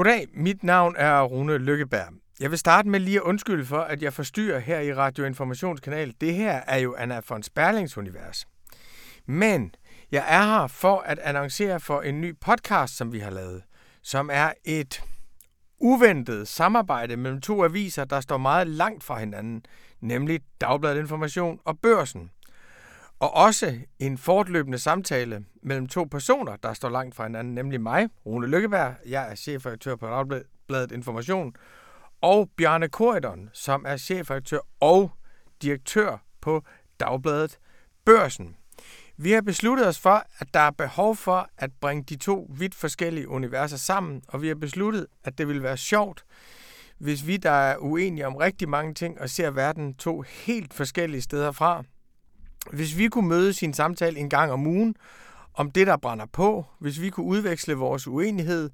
Goddag, mit navn er Rune Lykkeberg. Jeg vil starte med lige at undskylde for, at jeg forstyrrer her i Radioinformationskanal. Det her er jo Anna von Sperlings univers. Men jeg er her for at annoncere for en ny podcast, som vi har lavet, som er et uventet samarbejde mellem to aviser, der står meget langt fra hinanden, nemlig Dagbladet Information og Børsen. Og også en fortløbende samtale mellem to personer, der står langt fra hinanden, nemlig mig, Rune Lykkeberg, jeg er chefredaktør på Dagbladet Information, og Bjarne Korydon, som er chefredaktør og direktør på Dagbladet Børsen. Vi har besluttet os for, at der er behov for at bringe de to vidt forskellige universer sammen, og vi har besluttet, at det vil være sjovt, hvis vi, der er uenige om rigtig mange ting og ser verden to helt forskellige steder fra, hvis vi kunne mødes i en samtale en gang om ugen om det, der brænder på, hvis vi kunne udveksle vores uenighed,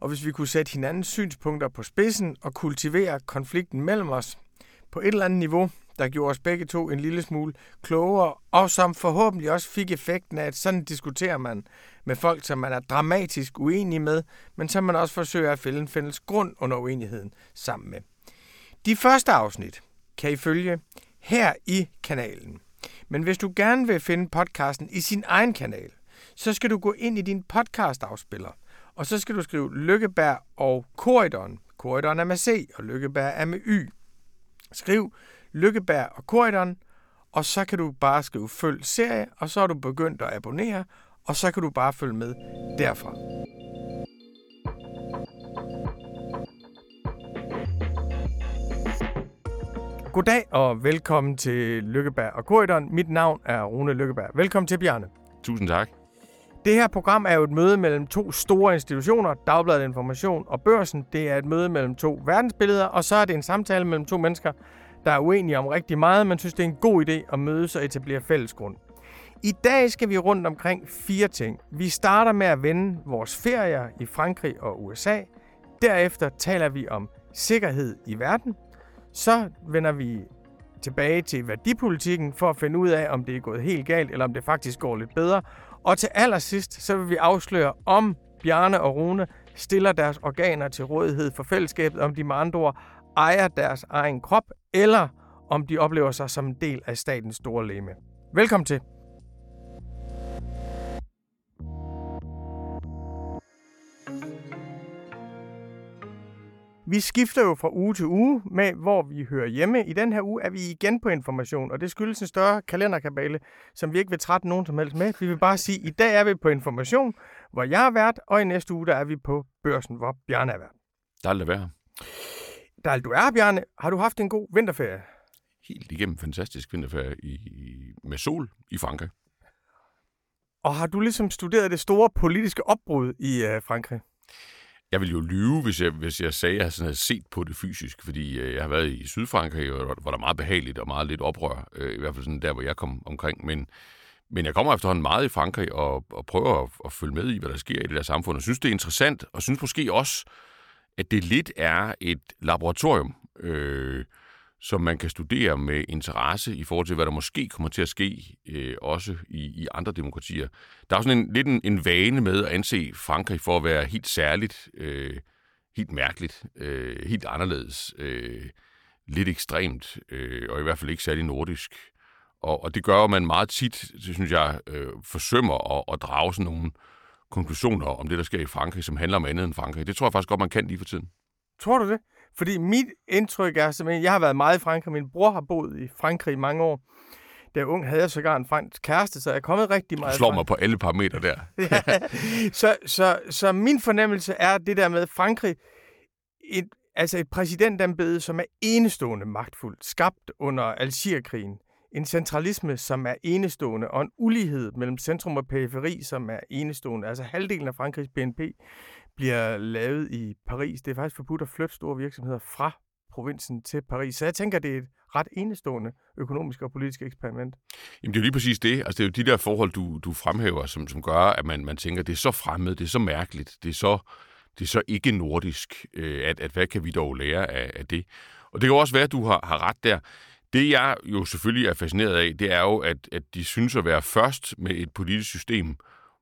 og hvis vi kunne sætte hinandens synspunkter på spidsen og kultivere konflikten mellem os på et eller andet niveau, der gjorde os begge to en lille smule klogere, og som forhåbentlig også fik effekten af, at sådan diskuterer man med folk, som man er dramatisk uenig med, men som man også forsøger at fælde en fælles grund under uenigheden sammen med. De første afsnit kan I følge her i kanalen. Men hvis du gerne vil finde podcasten i sin egen kanal, så skal du gå ind i din podcast-afspiller, og så skal du skrive Lykkeberg og Koridon. Koridon er med C, og Lykkeberg er med Y. Skriv Lykkeberg og Koridon, og så kan du bare skrive følg serie, og så er du begyndt at abonnere, og så kan du bare følge med derfra. Goddag og velkommen til Lykkeberg og Korydon. Mit navn er Rune Lykkeberg. Velkommen til, Bjarne. Tusind tak. Det her program er jo et møde mellem to store institutioner, Dagbladet Information og Børsen. Det er et møde mellem to verdensbilleder, og så er det en samtale mellem to mennesker, der er uenige om rigtig meget, men synes, det er en god idé at mødes og etablere fælles grund. I dag skal vi rundt omkring fire ting. Vi starter med at vende vores ferier i Frankrig og USA. Derefter taler vi om sikkerhed i verden. Så vender vi tilbage til værdipolitikken for at finde ud af, om det er gået helt galt, eller om det faktisk går lidt bedre. Og til allersidst, så vil vi afsløre, om Bjarne og Rune stiller deres organer til rådighed for fællesskabet, om de med andre ord ejer deres egen krop, eller om de oplever sig som en del af statens store leme. Velkommen til. Vi skifter jo fra uge til uge med, hvor vi hører hjemme. I den her uge er vi igen på information, og det skyldes en større kalenderkabale, som vi ikke vil trætte nogen som helst med. Vi vil bare sige, at i dag er vi på information, hvor jeg har været, og i næste uge der er vi på børsen, hvor Bjarne er. Der er det være. Der du er, Bjarne. Har du haft en god vinterferie? Helt igennem fantastisk vinterferie i, med sol i Frankrig. Og har du ligesom studeret det store politiske opbrud i uh, Frankrig? Jeg vil jo lyve, hvis jeg, hvis jeg sagde, at jeg sådan havde set på det fysisk, fordi øh, jeg har været i Sydfrankrig, hvor der er meget behageligt og meget lidt oprør, øh, i hvert fald sådan der, hvor jeg kom omkring. Men, men jeg kommer efterhånden meget i Frankrig og, og prøver at, at følge med i, hvad der sker i det der samfund, og synes, det er interessant, og synes måske også, at det lidt er et laboratorium, øh, som man kan studere med interesse i forhold til, hvad der måske kommer til at ske, øh, også i, i andre demokratier. Der er sådan en, lidt en, en vane med at anse Frankrig for at være helt særligt, øh, helt mærkeligt, øh, helt anderledes, øh, lidt ekstremt, øh, og i hvert fald ikke særlig nordisk. Og, og det gør, at man meget tit, synes jeg, øh, forsømmer at, at drage sådan nogle konklusioner om det, der sker i Frankrig, som handler om andet end Frankrig. Det tror jeg faktisk godt, man kan lige for tiden. Tror du det? Fordi mit indtryk er simpelthen, jeg har været meget i Frankrig, min bror har boet i Frankrig i mange år. Da jeg ung havde jeg sågar en fransk kæreste, så jeg er kommet rigtig meget. Du slår mig på alle parametre der. ja. så, så, så min fornemmelse er det der med Frankrig, et, altså et præsidentembede, som er enestående magtfuldt, skabt under Algeriekrigen. En centralisme, som er enestående, og en ulighed mellem centrum og periferi, som er enestående. Altså halvdelen af Frankrigs BNP bliver lavet i Paris. Det er faktisk forbudt at flytte store virksomheder fra provinsen til Paris. Så jeg tænker, det er et ret enestående økonomisk og politisk eksperiment. Jamen det er jo lige præcis det. Altså det er jo de der forhold, du, du fremhæver, som, som gør, at man, man tænker, det er så fremmed, det er så mærkeligt, det er så, det er så ikke nordisk, øh, at, at hvad kan vi dog lære af, af det? Og det kan også være, at du har, har ret der. Det jeg jo selvfølgelig er fascineret af, det er jo, at, at de synes at være først med et politisk system,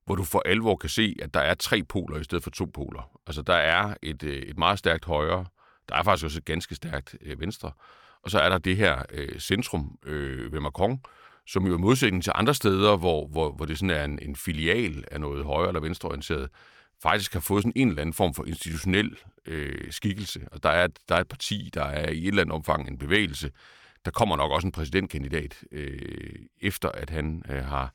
hvor du for alvor kan se, at der er tre poler i stedet for to poler. Altså, der er et, øh, et meget stærkt højre, der er faktisk også et ganske stærkt øh, venstre, og så er der det her øh, centrum øh, ved Macron, som jo i modsætning til andre steder, hvor, hvor, hvor det sådan er en, en filial af noget højre- eller venstreorienteret, faktisk har fået sådan en eller anden form for institutionel øh, skikkelse. Og der er, der er et parti, der er i et eller andet omfang en bevægelse. Der kommer nok også en præsidentkandidat, øh, efter at han øh, har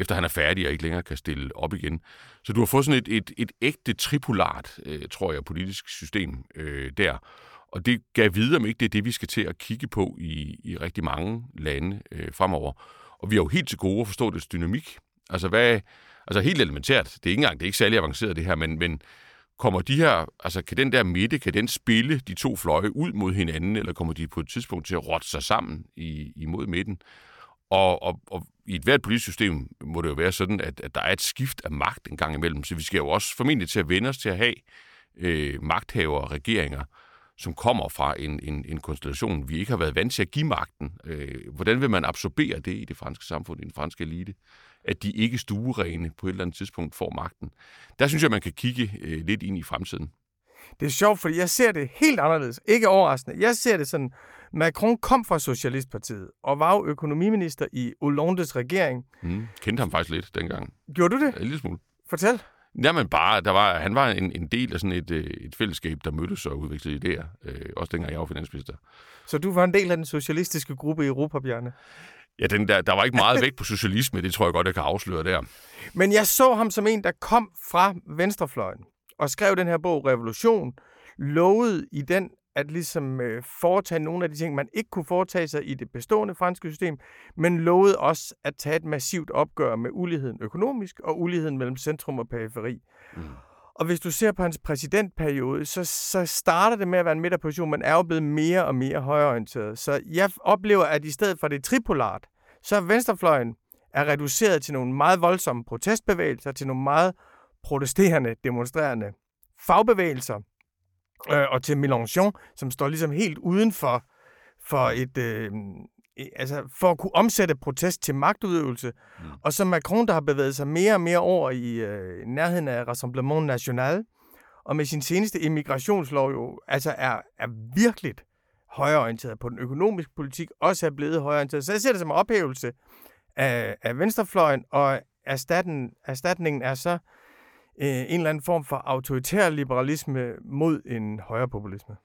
efter han er færdig og ikke længere kan stille op igen. Så du har fået sådan et, et, et ægte tripolart, øh, tror jeg, politisk system øh, der. Og det gav videre, om ikke det er det, vi skal til at kigge på i, i rigtig mange lande øh, fremover. Og vi har jo helt til gode at forstå dets dynamik. Altså, hvad, altså helt elementært, det er ikke engang, det er ikke særlig avanceret det her, men, men kommer de her, altså kan den der midte, kan den spille de to fløje ud mod hinanden, eller kommer de på et tidspunkt til at rotte sig sammen i, imod midten? Og, og, og i et hvert politisk system må det jo være sådan, at, at der er et skift af magt en gang imellem, så vi skal jo også formentlig til at vende os til at have øh, magthavere og regeringer, som kommer fra en, en, en konstellation, vi ikke har været vant til at give magten. Øh, hvordan vil man absorbere det i det franske samfund, i den franske elite? At de ikke stuerene på et eller andet tidspunkt får magten. Der synes jeg, man kan kigge øh, lidt ind i fremtiden. Det er sjovt, fordi jeg ser det helt anderledes. Ikke overraskende. Jeg ser det sådan, Macron kom fra Socialistpartiet og var jo økonomiminister i Hollandes regering. Mm. Kendte ham faktisk lidt dengang. Gjorde du det? En lille smule. Fortæl. Jamen bare, der var, han var en, en del af sådan et, øh, et fællesskab, der mødtes og udviklede idéer. Øh, også dengang jeg var finansminister. Så du var en del af den socialistiske gruppe i Europa, Bjarne? Ja, den der, der var ikke meget vægt på socialisme, det tror jeg godt, jeg kan afsløre der. Men jeg så ham som en, der kom fra venstrefløjen og skrev den her bog, Revolution, lovede i den at ligesom øh, foretage nogle af de ting, man ikke kunne foretage sig i det bestående franske system, men lovede også at tage et massivt opgør med uligheden økonomisk og uligheden mellem centrum og periferi. Mm. Og hvis du ser på hans præsidentperiode, så, så starter det med at være en midterposition, men er jo blevet mere og mere højorienteret. Så jeg oplever, at i stedet for det tripolart, så er venstrefløjen er reduceret til nogle meget voldsomme protestbevægelser, til nogle meget protesterende, demonstrerende fagbevægelser, øh, og til Mélenchon, som står ligesom helt uden for, for et... Øh, altså for at kunne omsætte protest til magtudøvelse. Mm. Og så Macron, der har bevæget sig mere og mere over i øh, nærheden af Rassemblement National, og med sin seneste immigrationslov jo altså er, er virkelig højreorienteret på den økonomiske politik, også er blevet højreorienteret. Så jeg ser det som en ophævelse af, af venstrefløjen, og erstatten, erstatningen er så en eller anden form for autoritær liberalisme mod en højrepopulisme.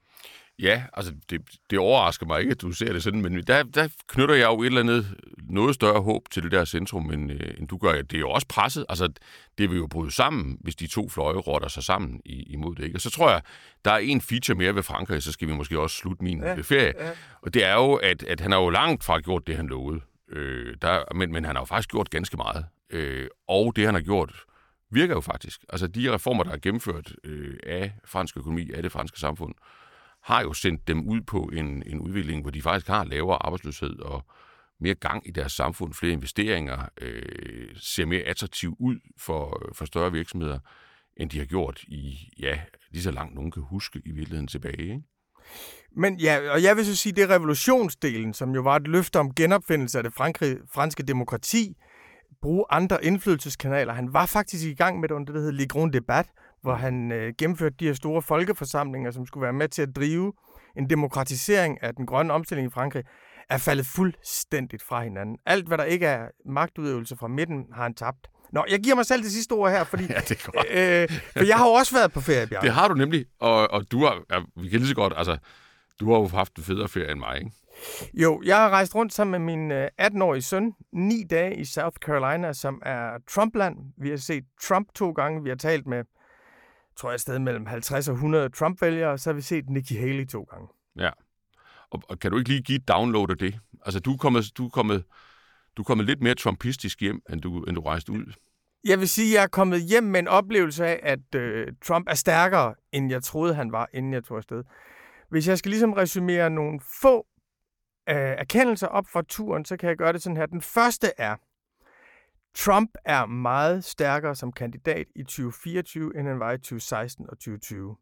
Ja, altså det, det overrasker mig ikke, at du ser det sådan, men der, der knytter jeg jo et eller andet noget større håb til det der centrum, end, øh, end du gør. Det er jo også presset. Altså, det vil jo bryde sammen, hvis de to fløje rotter sig sammen imod det. Ikke? Og så tror jeg, der er en feature mere ved Frankrig, så skal vi måske også slutte min ja, ferie. Ja. Og det er jo, at, at han har jo langt fra gjort det, han lovede. Øh, der, men, men han har jo faktisk gjort ganske meget. Øh, og det, han har gjort, virker jo faktisk. Altså de reformer, der er gennemført øh, af fransk økonomi, af det franske samfund, har jo sendt dem ud på en, en udvikling, hvor de faktisk har lavere arbejdsløshed og mere gang i deres samfund, flere investeringer, øh, ser mere attraktiv ud for, for større virksomheder, end de har gjort i, ja, lige så langt nogen kan huske i virkeligheden tilbage. Ikke? Men ja, og jeg vil så sige, det er revolutionsdelen, som jo var et løfte om genopfindelse af det frankrig, franske demokrati, bruge andre indflydelseskanaler. Han var faktisk i gang med det under det, der hedder Le Grand Debat, hvor han øh, gennemførte de her store folkeforsamlinger, som skulle være med til at drive en demokratisering af den grønne omstilling i Frankrig, er faldet fuldstændigt fra hinanden. Alt, hvad der ikke er magtudøvelse fra midten, har han tabt. Nå, jeg giver mig selv det sidste ord her, fordi ja, det er godt. Øh, for jeg har jo også været på ferie, Bjarne. Det har du nemlig, og, og du har, ja, vi kan lige så godt, altså, du har jo haft en federe ferie end mig, ikke? Jo, jeg har rejst rundt sammen med min 18-årige øh, søn ni dage i South Carolina, som er Trumpland. Vi har set Trump to gange. Vi har talt med, tror jeg, sted mellem 50 og 100 Trump-vælgere, og så har vi set Nikki Haley to gange. Ja. Og, og kan du ikke lige give download af det? Altså, du er kommet, du er kommet, du er kommet lidt mere trumpistisk hjem, end du, end du rejste ud. Jeg vil sige, at jeg er kommet hjem med en oplevelse af, at øh, Trump er stærkere, end jeg troede, han var, inden jeg tog afsted. Hvis jeg skal ligesom resumere nogle få øh, erkendelser op fra turen, så kan jeg gøre det sådan her. Den første er, Trump er meget stærkere som kandidat i 2024, end han var i 2016 og 2020.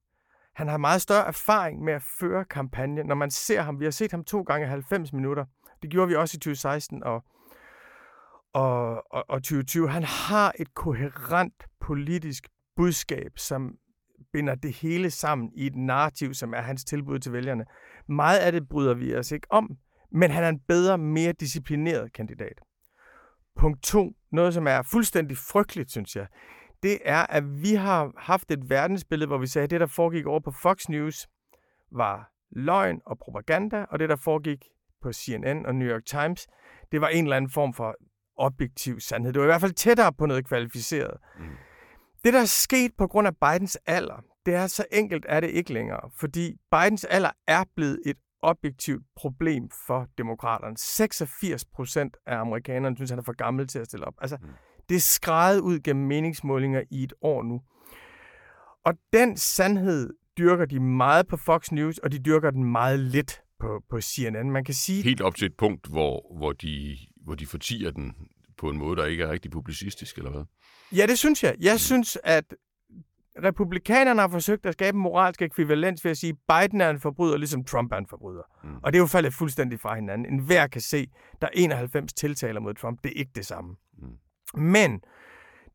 Han har meget større erfaring med at føre kampagne. Når man ser ham, vi har set ham to gange 90 minutter. Det gjorde vi også i 2016 og, og, og, og 2020. Han har et koherent politisk budskab, som binder det hele sammen i et narrativ, som er hans tilbud til vælgerne. Meget af det bryder vi os ikke om, men han er en bedre, mere disciplineret kandidat. Punkt to, noget som er fuldstændig frygteligt, synes jeg, det er, at vi har haft et verdensbillede, hvor vi sagde, at det, der foregik over på Fox News, var løgn og propaganda, og det, der foregik på CNN og New York Times, det var en eller anden form for objektiv sandhed. Det var i hvert fald tættere på noget kvalificeret. Mm. Det, der er sket på grund af Bidens alder, det er så enkelt er det ikke længere, fordi Bidens alder er blevet et objektivt problem for demokraterne. 86 procent af amerikanerne synes, han er for gammel til at stille op. Altså, mm. det er skrevet ud gennem meningsmålinger i et år nu. Og den sandhed dyrker de meget på Fox News, og de dyrker den meget lidt på, på CNN. Man kan sige... Helt op til et punkt, hvor, hvor, de, hvor de fortiger den på en måde, der ikke er rigtig publicistisk, eller hvad? Ja, det synes jeg. Jeg mm. synes, at republikanerne har forsøgt at skabe en moralsk ekvivalens ved at sige, at Biden er en forbryder, ligesom Trump er en forbryder. Mm. Og det er jo faldet fuldstændig fra hinanden. En hver kan se, der er 91 tiltaler mod Trump. Det er ikke det samme. Mm. Men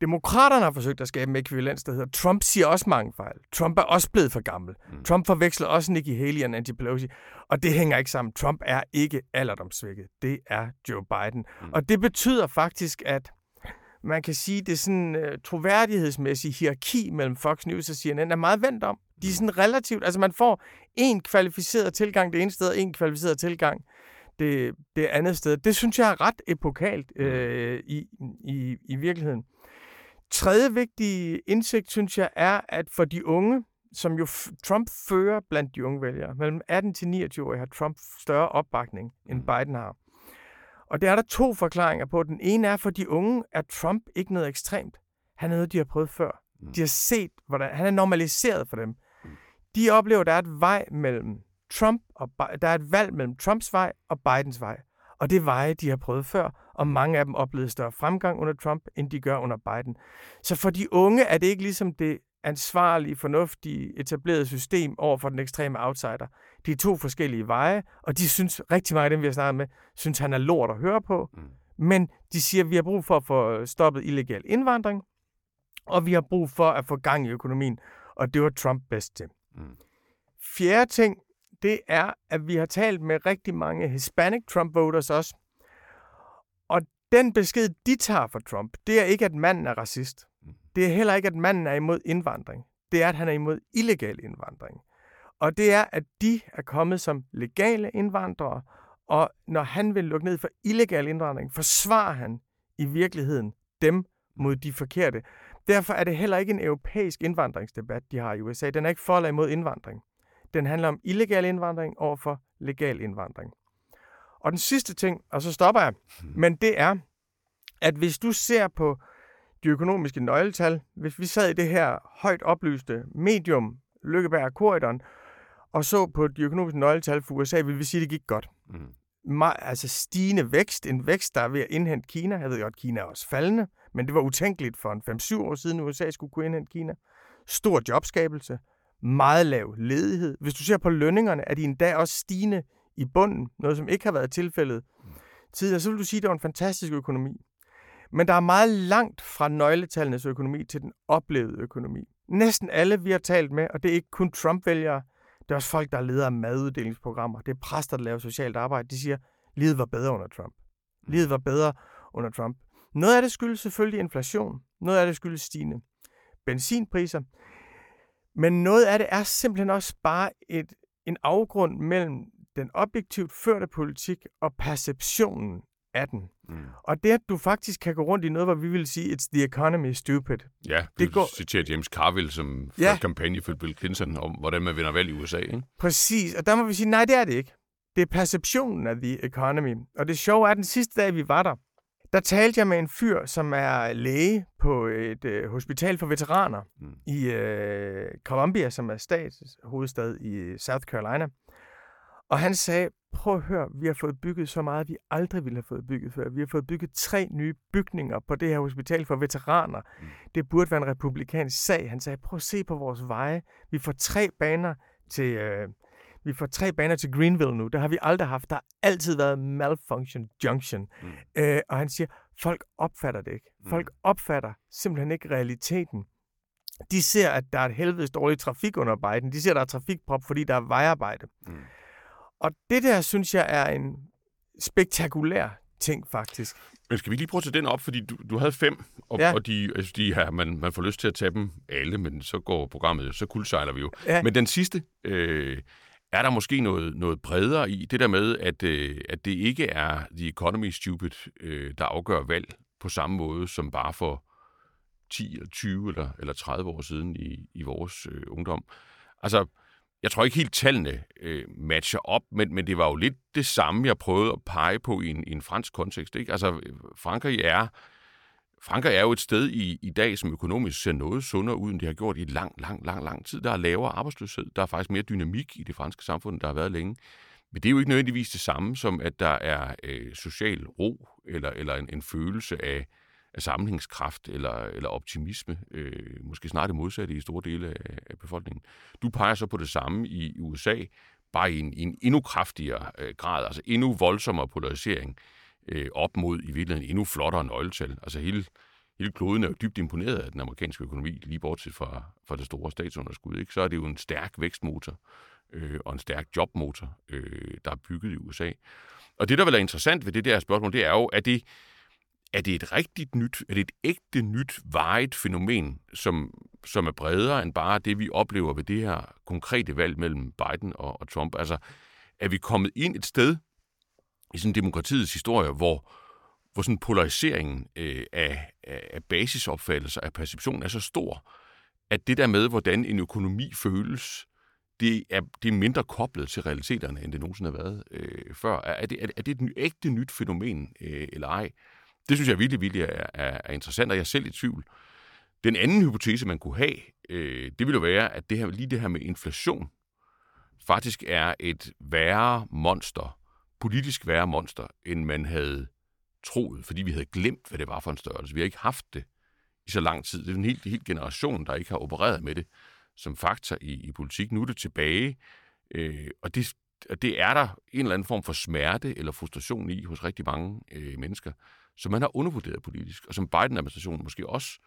demokraterne har forsøgt at skabe en ekvivalens, der hedder, Trump siger også mange fejl. Trump er også blevet for gammel. Mm. Trump forveksler også Nikki Haley og Nancy Pelosi. Og det hænger ikke sammen. Trump er ikke alderdomssvækket. Det er Joe Biden. Mm. Og det betyder faktisk, at man kan sige, det er sådan uh, troværdighedsmæssige hierarki mellem Fox News og CNN er meget vendt om. De er sådan relativt, altså man får en kvalificeret tilgang det ene sted, og en kvalificeret tilgang det, det andet sted. Det synes jeg er ret epokalt uh, i, i, i virkeligheden. Tredje vigtige indsigt, synes jeg, er, at for de unge, som jo Trump fører blandt de unge vælgere, mellem 18 til 29 år, har Trump større opbakning, end Biden har. Og der er der to forklaringer på. Den ene er, for de unge er Trump ikke noget ekstremt. Han er noget, de har prøvet før. Mm. De har set, hvordan han er normaliseret for dem. Mm. De oplever, at der er et vej mellem Trump og der er et valg mellem Trumps vej og Bidens vej. Og det er veje, de har prøvet før, og mange af dem oplevede større fremgang under Trump, end de gør under Biden. Så for de unge er det ikke ligesom det ansvarlige, fornuftige, etablerede system over for den ekstreme outsider. De er to forskellige veje, og de synes, rigtig mange af dem, vi har snakket med, synes, han er lort at høre på. Mm. Men de siger, at vi har brug for at få stoppet illegal indvandring, og vi har brug for at få gang i økonomien, og det var Trump bedst til. Mm. Fjerde ting, det er, at vi har talt med rigtig mange Hispanic Trump voters også, og den besked, de tager fra Trump, det er ikke, at manden er racist. Det er heller ikke, at manden er imod indvandring. Det er, at han er imod illegal indvandring. Og det er, at de er kommet som legale indvandrere, og når han vil lukke ned for illegal indvandring, forsvarer han i virkeligheden dem mod de forkerte. Derfor er det heller ikke en europæisk indvandringsdebat, de har i USA. Den er ikke for eller imod indvandring. Den handler om illegal indvandring over for legal indvandring. Og den sidste ting, og så stopper jeg, hmm. men det er, at hvis du ser på de økonomiske nøgletal, hvis vi sad i det her højt oplyste medium, Lykkeberg Korridoren, og så på de økonomiske nøgletal for USA, vil vi sige, at det gik godt. Mm. altså stigende vækst, en vækst, der er ved at indhente Kina. Jeg ved godt, Kina er også faldende, men det var utænkeligt for en 5-7 år siden, at USA skulle kunne indhente Kina. Stor jobskabelse, meget lav ledighed. Hvis du ser på lønningerne, er de endda også stigende i bunden, noget som ikke har været tilfældet mm. tidligere, så vil du sige, at det var en fantastisk økonomi. Men der er meget langt fra nøgletallenes økonomi til den oplevede økonomi. Næsten alle, vi har talt med, og det er ikke kun Trump-vælgere, det er også folk, der er ledere af maduddelingsprogrammer. Det er præster, der laver socialt arbejde. De siger, livet var bedre under Trump. Mm. Livet var bedre under Trump. Noget af det skyldes selvfølgelig inflation. Noget af det skyldes stigende benzinpriser. Men noget af det er simpelthen også bare et, en afgrund mellem den objektivt førte politik og perceptionen af den. Mm. Og det, at du faktisk kan gå rundt i noget, hvor vi vil sige, it's the economy stupid. Ja, det går... citerer James Carville, som ja. kampagne for Bill Clinton om, hvordan man vinder valg i USA. Ikke? Præcis, og der må vi sige, nej, det er det ikke. Det er perceptionen af the economy. Og det sjove er, at den sidste dag, vi var der, der talte jeg med en fyr, som er læge på et øh, hospital for veteraner mm. i øh, Columbia, som er statshovedstad i South Carolina. Og han sagde, prøv at høre, vi har fået bygget så meget, vi aldrig ville have fået bygget før. Vi har fået bygget tre nye bygninger på det her hospital for veteraner. Mm. Det burde være en republikansk sag. Han sagde, prøv at se på vores veje. Vi får tre baner til, øh, vi får tre baner til Greenville nu. Det har vi aldrig haft. Der har altid været malfunction junction. Mm. Øh, og han siger, folk opfatter det ikke. Folk mm. opfatter simpelthen ikke realiteten. De ser, at der er et helvedes dårligt trafik under Biden. De ser, at der er trafikprop, fordi der er vejarbejde. Mm. Og det der, synes jeg, er en spektakulær ting, faktisk. Men skal vi lige prøve at tage den op, fordi du, du havde fem, og, ja. og de, altså de her, man, man får lyst til at tage dem alle, men så går programmet, så kuldsejler vi jo. Ja. Men den sidste, øh, er der måske noget, noget bredere i det der med, at, øh, at det ikke er The Economy Stupid, øh, der afgør valg på samme måde som bare for 10 eller 20 eller, eller 30 år siden i, i vores øh, ungdom. Altså, jeg tror ikke helt tallene øh, matcher op, men, men det var jo lidt det samme, jeg prøvede at pege på i en, i en fransk kontekst. Ikke? Altså, Frankrig er, Frankrig er jo et sted i, i dag, som økonomisk ser noget sundere ud, end det har gjort i lang, lang, lang, lang tid. Der er lavere arbejdsløshed. Der er faktisk mere dynamik i det franske samfund, end der har været længe. Men det er jo ikke nødvendigvis det samme som, at der er øh, social ro eller, eller en, en følelse af, af sammenhængskraft eller, eller optimisme. Øh, måske snart det modsatte i store dele af, af befolkningen. Du peger så på det samme i, i USA, bare i en, i en endnu kraftigere øh, grad, altså endnu voldsommere polarisering øh, op mod i virkeligheden endnu flottere nøgletal. Altså hele, hele kloden er jo dybt imponeret af den amerikanske økonomi, lige bortset fra, fra det store statsunderskud. Ikke? Så er det jo en stærk vækstmotor øh, og en stærk jobmotor, øh, der er bygget i USA. Og det, der vil være interessant ved det der spørgsmål, det er jo, at det, er det et rigtigt nyt, er det et ægte nyt, vejet fænomen, som, som er bredere end bare det, vi oplever ved det her konkrete valg mellem Biden og, og Trump? Altså, er vi kommet ind et sted i sådan demokratiets historie, hvor, hvor sådan polariseringen øh, af, af basisopfattelser, af perception er så stor, at det der med, hvordan en økonomi føles, det er, det er mindre koblet til realiteterne, end det nogensinde har været øh, før. Er det, er, er det et ægte nyt fænomen, øh, eller ej? Det synes jeg virkelig, virkelig er, er, er interessant, og jeg er selv i tvivl. Den anden hypotese, man kunne have, øh, det ville jo være, at det her, lige det her med inflation faktisk er et værre monster, politisk værre monster, end man havde troet, fordi vi havde glemt, hvad det var for en størrelse. Vi har ikke haft det i så lang tid. Det er en hel, hel generation, der ikke har opereret med det som faktor i, i politik. Nu er det tilbage, øh, og det, og det er der en eller anden form for smerte eller frustration i hos rigtig mange øh, mennesker som man har undervurderet politisk, og som Biden-administrationen måske også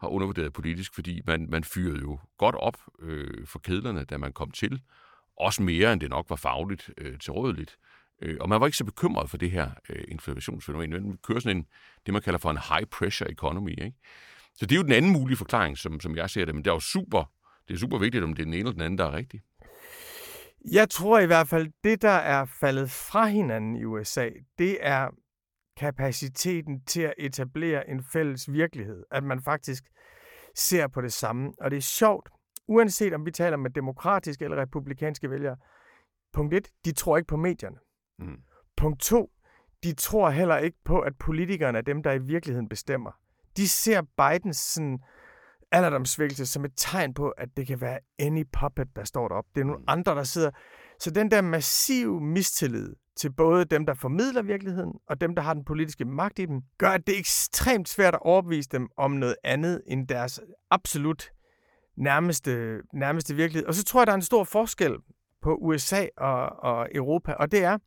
har undervurderet politisk, fordi man, man fyrede jo godt op øh, for kedlerne, da man kom til, også mere end det nok var fagligt øh, tilrådeligt. Øh, og man var ikke så bekymret for det her øh, inflationsfænomen. Man kører sådan en, det, man kalder for en high-pressure economy. Ikke? Så det er jo den anden mulige forklaring, som, som jeg ser det, men det er jo super, det er super vigtigt, om det er den ene eller den anden, der er rigtig. Jeg tror i hvert fald, det der er faldet fra hinanden i USA, det er kapaciteten til at etablere en fælles virkelighed. At man faktisk ser på det samme. Og det er sjovt, uanset om vi taler med demokratiske eller republikanske vælgere. Punkt 1, de tror ikke på medierne. Mm. Punkt 2, de tror heller ikke på, at politikerne er dem, der i virkeligheden bestemmer. De ser Bidens sådan, alderdomsvækkelse som et tegn på, at det kan være any puppet, der står deroppe. Det er nogle mm. andre, der sidder. Så den der massive mistillid til både dem, der formidler virkeligheden, og dem, der har den politiske magt i dem, gør, at det er ekstremt svært at overbevise dem om noget andet end deres absolut nærmeste, nærmeste virkelighed. Og så tror jeg, der er en stor forskel på USA og, og Europa, og det er,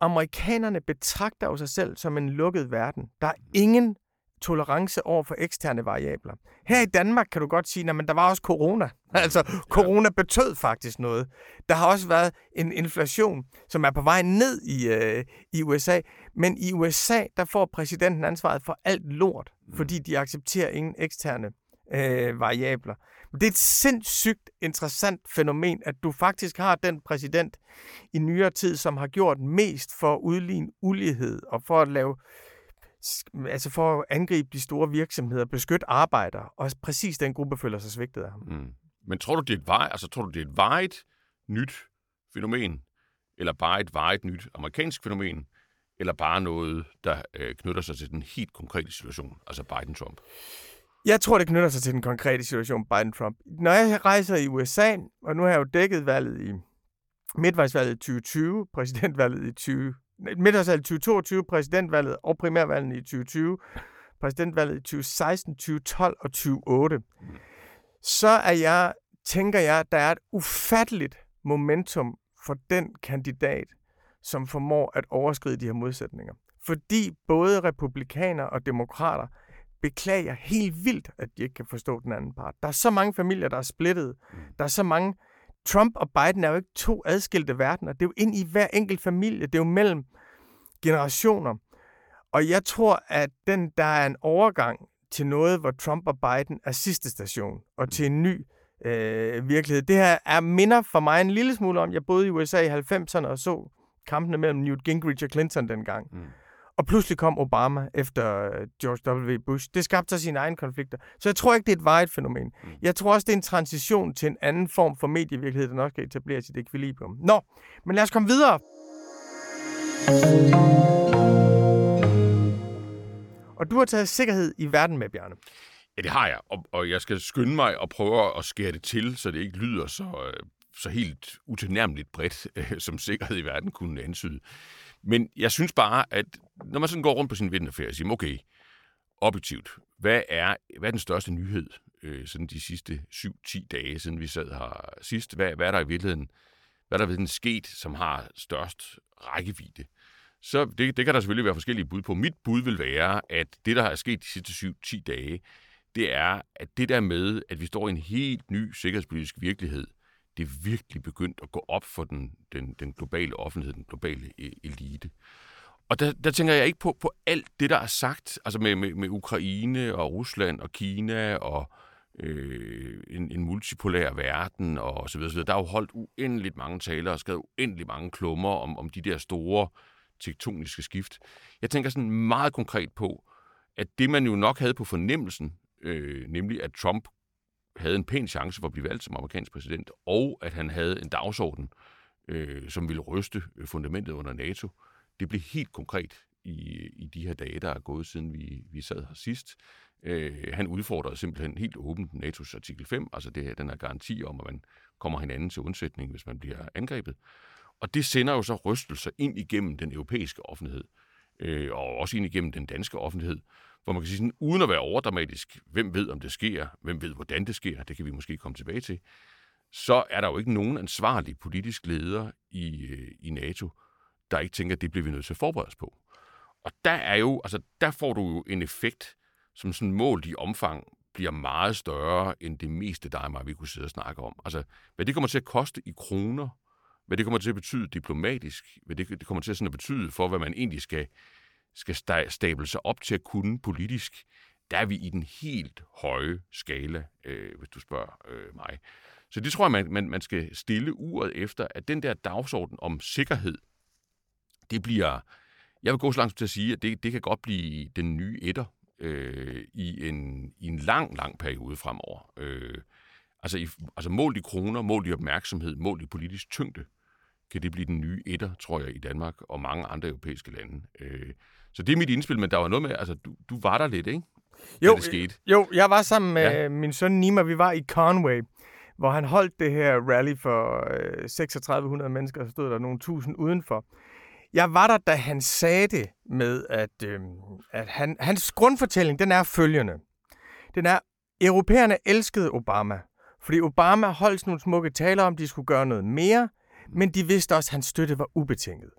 amerikanerne betragter jo sig selv som en lukket verden. Der er ingen tolerance over for eksterne variabler. Her i Danmark kan du godt sige, at der var også corona. Altså, corona betød faktisk noget. Der har også været en inflation, som er på vej ned i, øh, i USA. Men i USA, der får præsidenten ansvaret for alt lort, mm. fordi de accepterer ingen eksterne øh, variabler. Det er et sindssygt interessant fænomen, at du faktisk har den præsident i nyere tid, som har gjort mest for at udligne ulighed og for at lave øh, altså for at angribe de store virksomheder, beskytte arbejdere, og præcis den gruppe føler sig svigtet af ham. Mm. Men tror du, det er et vej, altså tror du, det er et vejet nyt fænomen, eller bare et vejet nyt amerikansk fænomen, eller bare noget, der øh, knytter sig til den helt konkrete situation, altså Biden-Trump? Jeg tror, det knytter sig til den konkrete situation, Biden-Trump. Når jeg rejser i USA, og nu har jeg jo dækket valget i midtvejsvalget i 2020, præsidentvalget i 20, midtvejsvalget 2022, præsidentvalget og primærvalget i 2020, præsidentvalget i 2016, 2012 og 2008, så er jeg, tænker jeg, der er et ufatteligt momentum for den kandidat, som formår at overskride de her modsætninger. Fordi både republikanere og demokrater beklager helt vildt, at de ikke kan forstå den anden part. Der er så mange familier, der er splittet. Mm. Der er så mange... Trump og Biden er jo ikke to adskilte verdener. Det er jo ind i hver enkelt familie. Det er jo mellem generationer. Og jeg tror, at den, der er en overgang til noget, hvor Trump og Biden er sidste station, og til en ny øh, virkelighed. Det her er minder for mig en lille smule om, jeg boede i USA i 90'erne og så kampene mellem Newt Gingrich og Clinton dengang. Mm. Og pludselig kom Obama efter øh, George W. Bush. Det skabte sig sine egne konflikter. Så jeg tror ikke, det er et vejet fænomen. Mm. Jeg tror også, det er en transition til en anden form for medievirkelighed, der nok skal etablere sit ekvilibrium. Nå, men lad os komme videre. Og du har taget sikkerhed i verden med, Bjarne. Ja, det har jeg, og, og jeg skal skynde mig og prøve at skære det til, så det ikke lyder så, øh, så helt utilnærmeligt bredt, øh, som sikkerhed i verden kunne antyde. Men jeg synes bare, at når man sådan går rundt på sin vinterferie og siger, okay, objektivt, hvad er, hvad er den største nyhed øh, sådan de sidste 7-10 dage, siden vi sad her sidst? Hvad, hvad er der i virkeligheden, hvad er der ved sket, som har størst rækkevidde? Så det, det kan der selvfølgelig være forskellige bud på. Mit bud vil være, at det, der er sket de sidste 7-10 dage, det er, at det der med, at vi står i en helt ny sikkerhedspolitisk virkelighed, det er virkelig begyndt at gå op for den, den, den globale offentlighed, den globale øh, elite. Og der, der tænker jeg ikke på, på alt det, der er sagt, altså med, med, med Ukraine og Rusland og Kina og øh, en, en multipolær verden og så videre, så videre. Der er jo holdt uendeligt mange taler og skrevet uendeligt mange klummer om, om de der store tektoniske skift. Jeg tænker sådan meget konkret på, at det man jo nok havde på fornemmelsen, øh, nemlig at Trump havde en pæn chance for at blive valgt som amerikansk præsident, og at han havde en dagsorden, øh, som ville ryste øh, fundamentet under NATO. Det blev helt konkret i, i de her dage, der er gået siden vi, vi sad her sidst. Øh, han udfordrede simpelthen helt åbent NATO's artikel 5, altså det, her, den her garanti om, at man kommer hinanden til undsætning, hvis man bliver angrebet. Og det sender jo så rystelser ind igennem den europæiske offentlighed, øh, og også ind igennem den danske offentlighed, hvor man kan sige sådan, uden at være overdramatisk, hvem ved, om det sker, hvem ved, hvordan det sker, det kan vi måske komme tilbage til, så er der jo ikke nogen ansvarlig politisk leder i, øh, i NATO, der ikke tænker, at det bliver vi nødt til at forberede os på. Og der er jo, altså der får du jo en effekt, som sådan målt i omfang bliver meget større end det meste, der er mig, vi kunne sidde og snakke om. Altså, hvad det kommer til at koste i kroner, hvad det kommer til at betyde diplomatisk, hvad det, det kommer til at, sådan at betyde for, hvad man egentlig skal, skal stable sig op til at kunne politisk, der er vi i den helt høje skala, øh, hvis du spørger øh, mig. Så det tror jeg, man, man, man skal stille uret efter, at den der dagsorden om sikkerhed, det bliver, jeg vil gå så langt til at sige, at det, det kan godt blive den nye etter øh, i, en, i en lang, lang periode fremover. Øh, altså, i, altså målt i kroner, målt i opmærksomhed, målt i politisk tyngde, kan det blive den nye etter, tror jeg, i Danmark og mange andre europæiske lande. Øh, så det er mit indspil, men der var noget med, altså du, du var der lidt, ikke? Jo, det skete. jo, jeg var sammen med ja. min søn Nima, vi var i Conway, hvor han holdt det her rally for øh, 3600 mennesker, så stod der nogle tusind udenfor. Jeg var der, da han sagde det med, at, øh, at han, hans grundfortælling, den er følgende. Den er, europæerne elskede Obama, fordi Obama holdt sådan nogle smukke taler om, at de skulle gøre noget mere, men de vidste også, at hans støtte var ubetinget.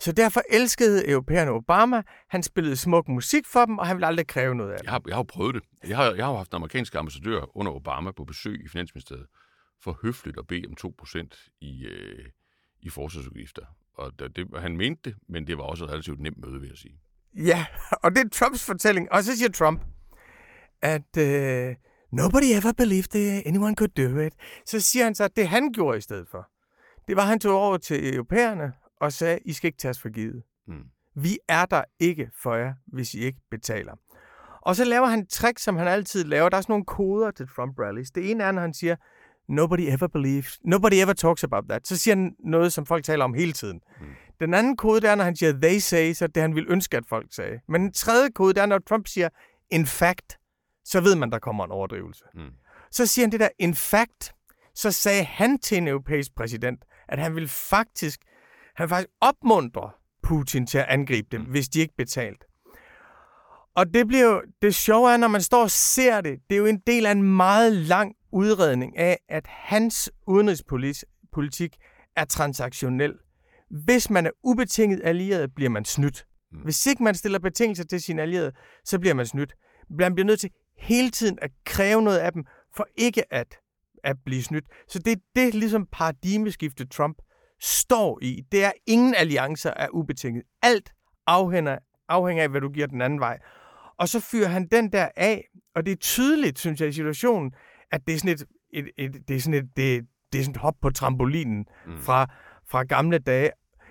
Så derfor elskede europæerne Obama. Han spillede smuk musik for dem, og han ville aldrig kræve noget af dem. Jeg har, jeg har prøvet det. Jeg har, jeg har haft en amerikansk ambassadør under Obama på besøg i Finansministeriet for høfligt at bede om 2% i, øh, i forsvarsudgifter. Og det, det, han mente det, men det var også et relativt nemt møde, vil jeg sige. Ja, og det er Trumps fortælling. Og så siger Trump, at uh, nobody ever believed anyone could do it. Så siger han så, at det han gjorde i stedet for, det var, at han tog over til europæerne og sagde, I skal ikke tage os for givet. Mm. Vi er der ikke for jer, hvis I ikke betaler. Og så laver han et trick, som han altid laver. Der er sådan nogle koder til Trump rallies. Det ene er, når han siger, nobody ever believes, nobody ever talks about that. Så siger han noget, som folk taler om hele tiden. Mm. Den anden kode, det er, når han siger, they say, så det han vil ønske, at folk sagde. Men den tredje kode, det er, når Trump siger, in fact, så ved man, der kommer en overdrivelse. Mm. Så siger han det der, in fact, så sagde han til en europæisk præsident, at han vil faktisk, han faktisk opmuntre Putin til at angribe dem, mm. hvis de ikke betalt. Og det bliver jo, det sjove er, når man står og ser det, det er jo en del af en meget lang udredning af, at hans udenrigspolitik politik er transaktionel. Hvis man er ubetinget allieret, bliver man snydt. Mm. Hvis ikke man stiller betingelser til sine allierede, så bliver man snydt. Man bliver nødt til hele tiden at kræve noget af dem, for ikke at, at blive snydt. Så det er det ligesom paradigmeskifte, Trump står i. Det er, ingen alliancer er ubetinget. Alt afhænger, afhænger af, hvad du giver den anden vej. Og så fyrer han den der af, og det er tydeligt, synes jeg, i situationen, at det er sådan et, et, et, det er sådan et, det, det er sådan et hop på trampolinen mm. fra, fra gamle dage.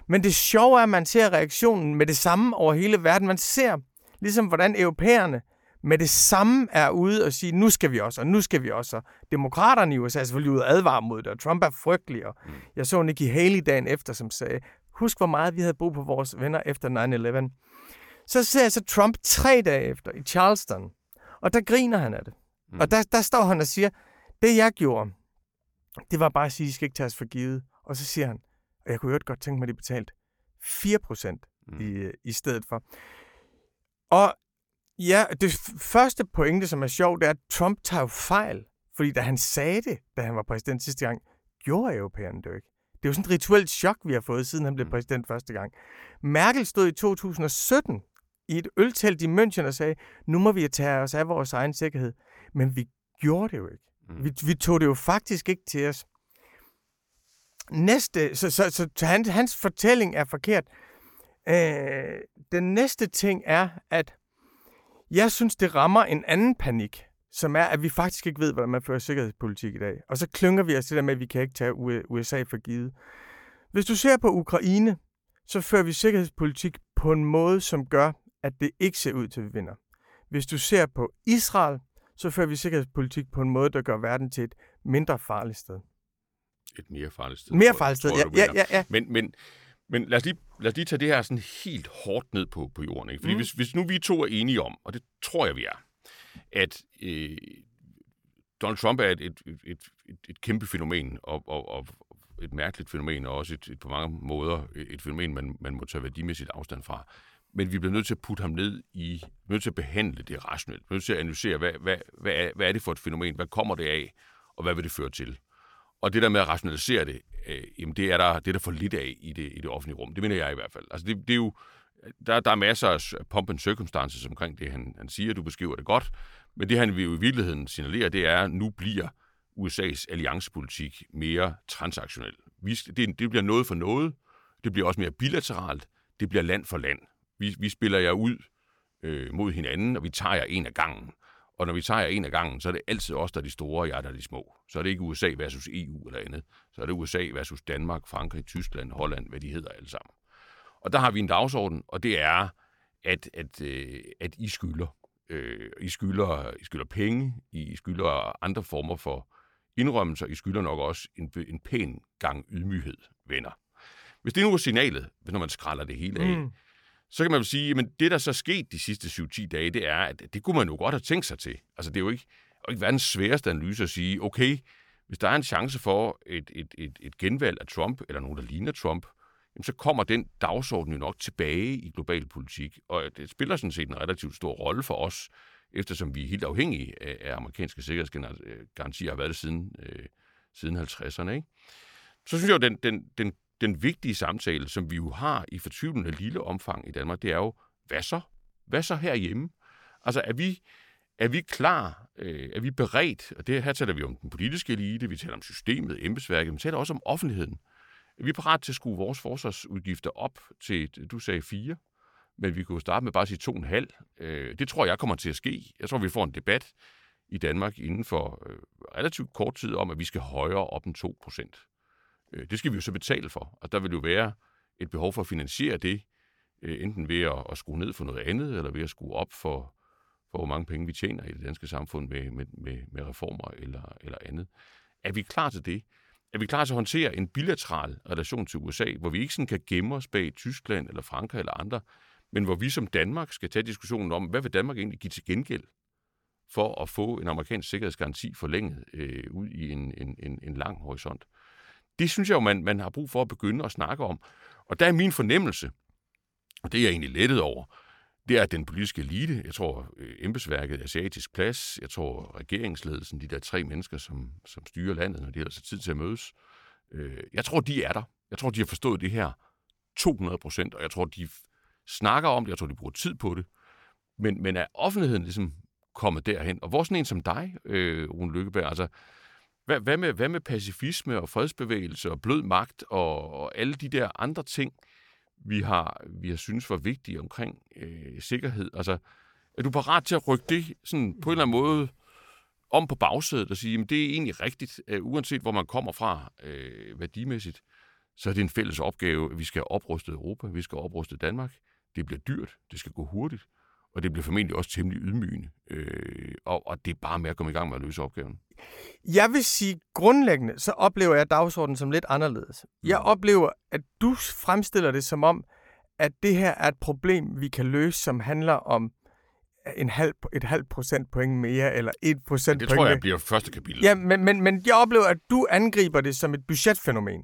Men det sjove er, at man ser reaktionen med det samme over hele verden. Man ser ligesom, hvordan europæerne med det samme er ude og sige, nu skal vi også, og nu skal vi også. Demokraterne i USA er selvfølgelig ude og advare mod det, og Trump er frygtelig. Og mm. Jeg så Nikki Haley dagen efter, som sagde, husk hvor meget vi havde brug på vores venner efter 9-11. Så ser jeg så Trump tre dage efter i Charleston, og der griner han af det. Mm. Og der, der står han og siger, det jeg gjorde, det var bare at sige, at I skal ikke tage os for givet. Og så siger han, og jeg kunne jo godt tænke mig, at de betalte 4% mm. i, i stedet for. Og ja, det første pointe, som er sjovt, det er, at Trump tager jo fejl. Fordi da han sagde det, da han var præsident sidste gang, gjorde europæerne det jo ikke. Det er jo sådan et rituelt chok, vi har fået, siden han blev mm. præsident første gang. Merkel stod i 2017 i et øltelt i München og sagde, nu må vi tage os af vores egen sikkerhed. Men vi gjorde det jo ikke. Mm. Vi, vi tog det jo faktisk ikke til os. Næste, så, så, så, så han, hans fortælling er forkert. Øh, den næste ting er, at jeg synes, det rammer en anden panik, som er, at vi faktisk ikke ved, hvordan man fører sikkerhedspolitik i dag. Og så klynger vi os det der med, at vi kan ikke tage USA for givet. Hvis du ser på Ukraine, så fører vi sikkerhedspolitik på en måde, som gør, at det ikke ser ud til, at vi vinder. Hvis du ser på Israel, så fører vi sikkerhedspolitik på en måde, der gør verden til et mindre farligt sted. Et mere farligt sted. Mere farligt sted, ja, ja, ja, ja. Men, men, men lad, os lige, lad os lige tage det her sådan helt hårdt ned på, på jorden. Ikke? Fordi mm. hvis, hvis nu vi to er enige om, og det tror jeg, vi er, at øh, Donald Trump er et, et, et, et, et kæmpe fænomen, og, og, og et mærkeligt fænomen, og også et, et på mange måder et fænomen, man, man må tage værdimæssigt afstand fra men vi bliver nødt til at putte ham ned i, nødt til at behandle det rationelt, vi nødt til at analysere, hvad, hvad, hvad, er, hvad er det for et fænomen, hvad kommer det af, og hvad vil det føre til? Og det der med at rationalisere det, øh, jamen det er, der, det er der for lidt af i det, i det offentlige rum. Det mener jeg i hvert fald. Altså det, det er jo, der, der er masser af pomp and circumstances omkring det, han, han siger. Du beskriver det godt. Men det, han vil jo i virkeligheden signalere, det er, at nu bliver USA's alliancepolitik mere transaktionel. Vi, det, det bliver noget for noget. Det bliver også mere bilateralt. Det bliver land for land. Vi, vi spiller jer ud øh, mod hinanden, og vi tager jer en af gangen. Og når vi tager en af gangen, så er det altid os, der er de store, og jeg, der er de små. Så er det ikke USA versus EU eller andet. Så er det USA versus Danmark, Frankrig, Tyskland, Holland, hvad de hedder alle sammen. Og der har vi en dagsorden, og det er, at, at, øh, at I skylder. Øh, I, skylder I skylder penge, I skylder andre former for indrømmelser, I skylder nok også en, en pæn gang ydmyghed, venner. Hvis det nu er signalet, når man skralder det hele af, mm så kan man jo sige, at det, der så er sket de sidste 7-10 dage, det er, at det kunne man jo godt have tænkt sig til. Altså, det er jo ikke, jo ikke verdens sværeste analyse at sige, okay, hvis der er en chance for et, et, et, et genvalg af Trump, eller nogen, der ligner Trump, jamen, så kommer den dagsorden jo nok tilbage i global politik. Og det spiller sådan set en relativt stor rolle for os, eftersom vi er helt afhængige af, af amerikanske sikkerhedsgarantier, øh, har været det siden, øh, siden 50'erne. Ikke? Så synes jeg jo, den, den, den den vigtige samtale, som vi jo har i fortvivlende lille omfang i Danmark, det er jo, hvad så? Hvad så herhjemme? Altså, er vi, er vi klar? Øh, er vi beredt? Og det her taler vi om den politiske elite, vi taler om systemet, embedsværket, men vi taler også om offentligheden. Er vi parat til at skrue vores forsvarsudgifter op til, du sagde fire, men vi kunne starte med bare at sige to og en halv. Øh, det tror jeg kommer til at ske. Jeg tror, vi får en debat i Danmark inden for øh, relativt kort tid om, at vi skal højere op end 2 procent. Øh, det skal vi jo så betale for, og der vil jo være et behov for at finansiere det, øh, enten ved at, at skrue ned for noget andet, eller ved at skrue op for, for hvor mange penge vi tjener i det danske samfund med, med, med, med reformer eller, eller andet. Er vi klar til det? Er vi klar til at håndtere en bilateral relation til USA, hvor vi ikke sådan kan gemme os bag Tyskland eller Frankrig eller andre, men hvor vi som Danmark skal tage diskussionen om, hvad vil Danmark egentlig give til gengæld for at få en amerikansk sikkerhedsgaranti forlænget øh, ud i en, en, en, en lang horisont det synes jeg jo, man, man har brug for at begynde at snakke om. Og der er min fornemmelse, og det er jeg egentlig lettet over, det er, den politiske elite, jeg tror øh, embedsværket, asiatisk plads, jeg tror regeringsledelsen, de der tre mennesker, som, som styrer landet, når de har så tid til at mødes, Øh, jeg tror, de er der. Jeg tror, de har forstået det her 200 procent, og jeg tror, de snakker om det, jeg tror, de bruger tid på det. Men, men er offentligheden ligesom kommet derhen? Og hvor sådan en som dig, øh, Rune Lykkeberg, altså, hvad, hvad, med, hvad med pacifisme og fredsbevægelse og blød magt og, og alle de der andre ting, vi har, vi har synes var vigtige omkring øh, sikkerhed? Altså, er du parat til at rykke det sådan på en eller anden måde om på bagsædet og sige, at det er egentlig rigtigt, øh, uanset hvor man kommer fra øh, værdimæssigt, så er det en fælles opgave, at vi skal opruste Europa, vi skal opruste Danmark. Det bliver dyrt, det skal gå hurtigt, og det bliver formentlig også temmelig ydmygende. Øh, og, og det er bare med at komme i gang med at løse opgaven. Jeg vil sige, grundlæggende, så oplever jeg dagsordenen som lidt anderledes. Jeg mm. oplever, at du fremstiller det som om, at det her er et problem, vi kan løse, som handler om en halv, et halvt procentpoint mere, eller et procentpoint Det tror jeg mere. bliver første kapitel. Ja, men, men, men jeg oplever, at du angriber det som et budgetfænomen.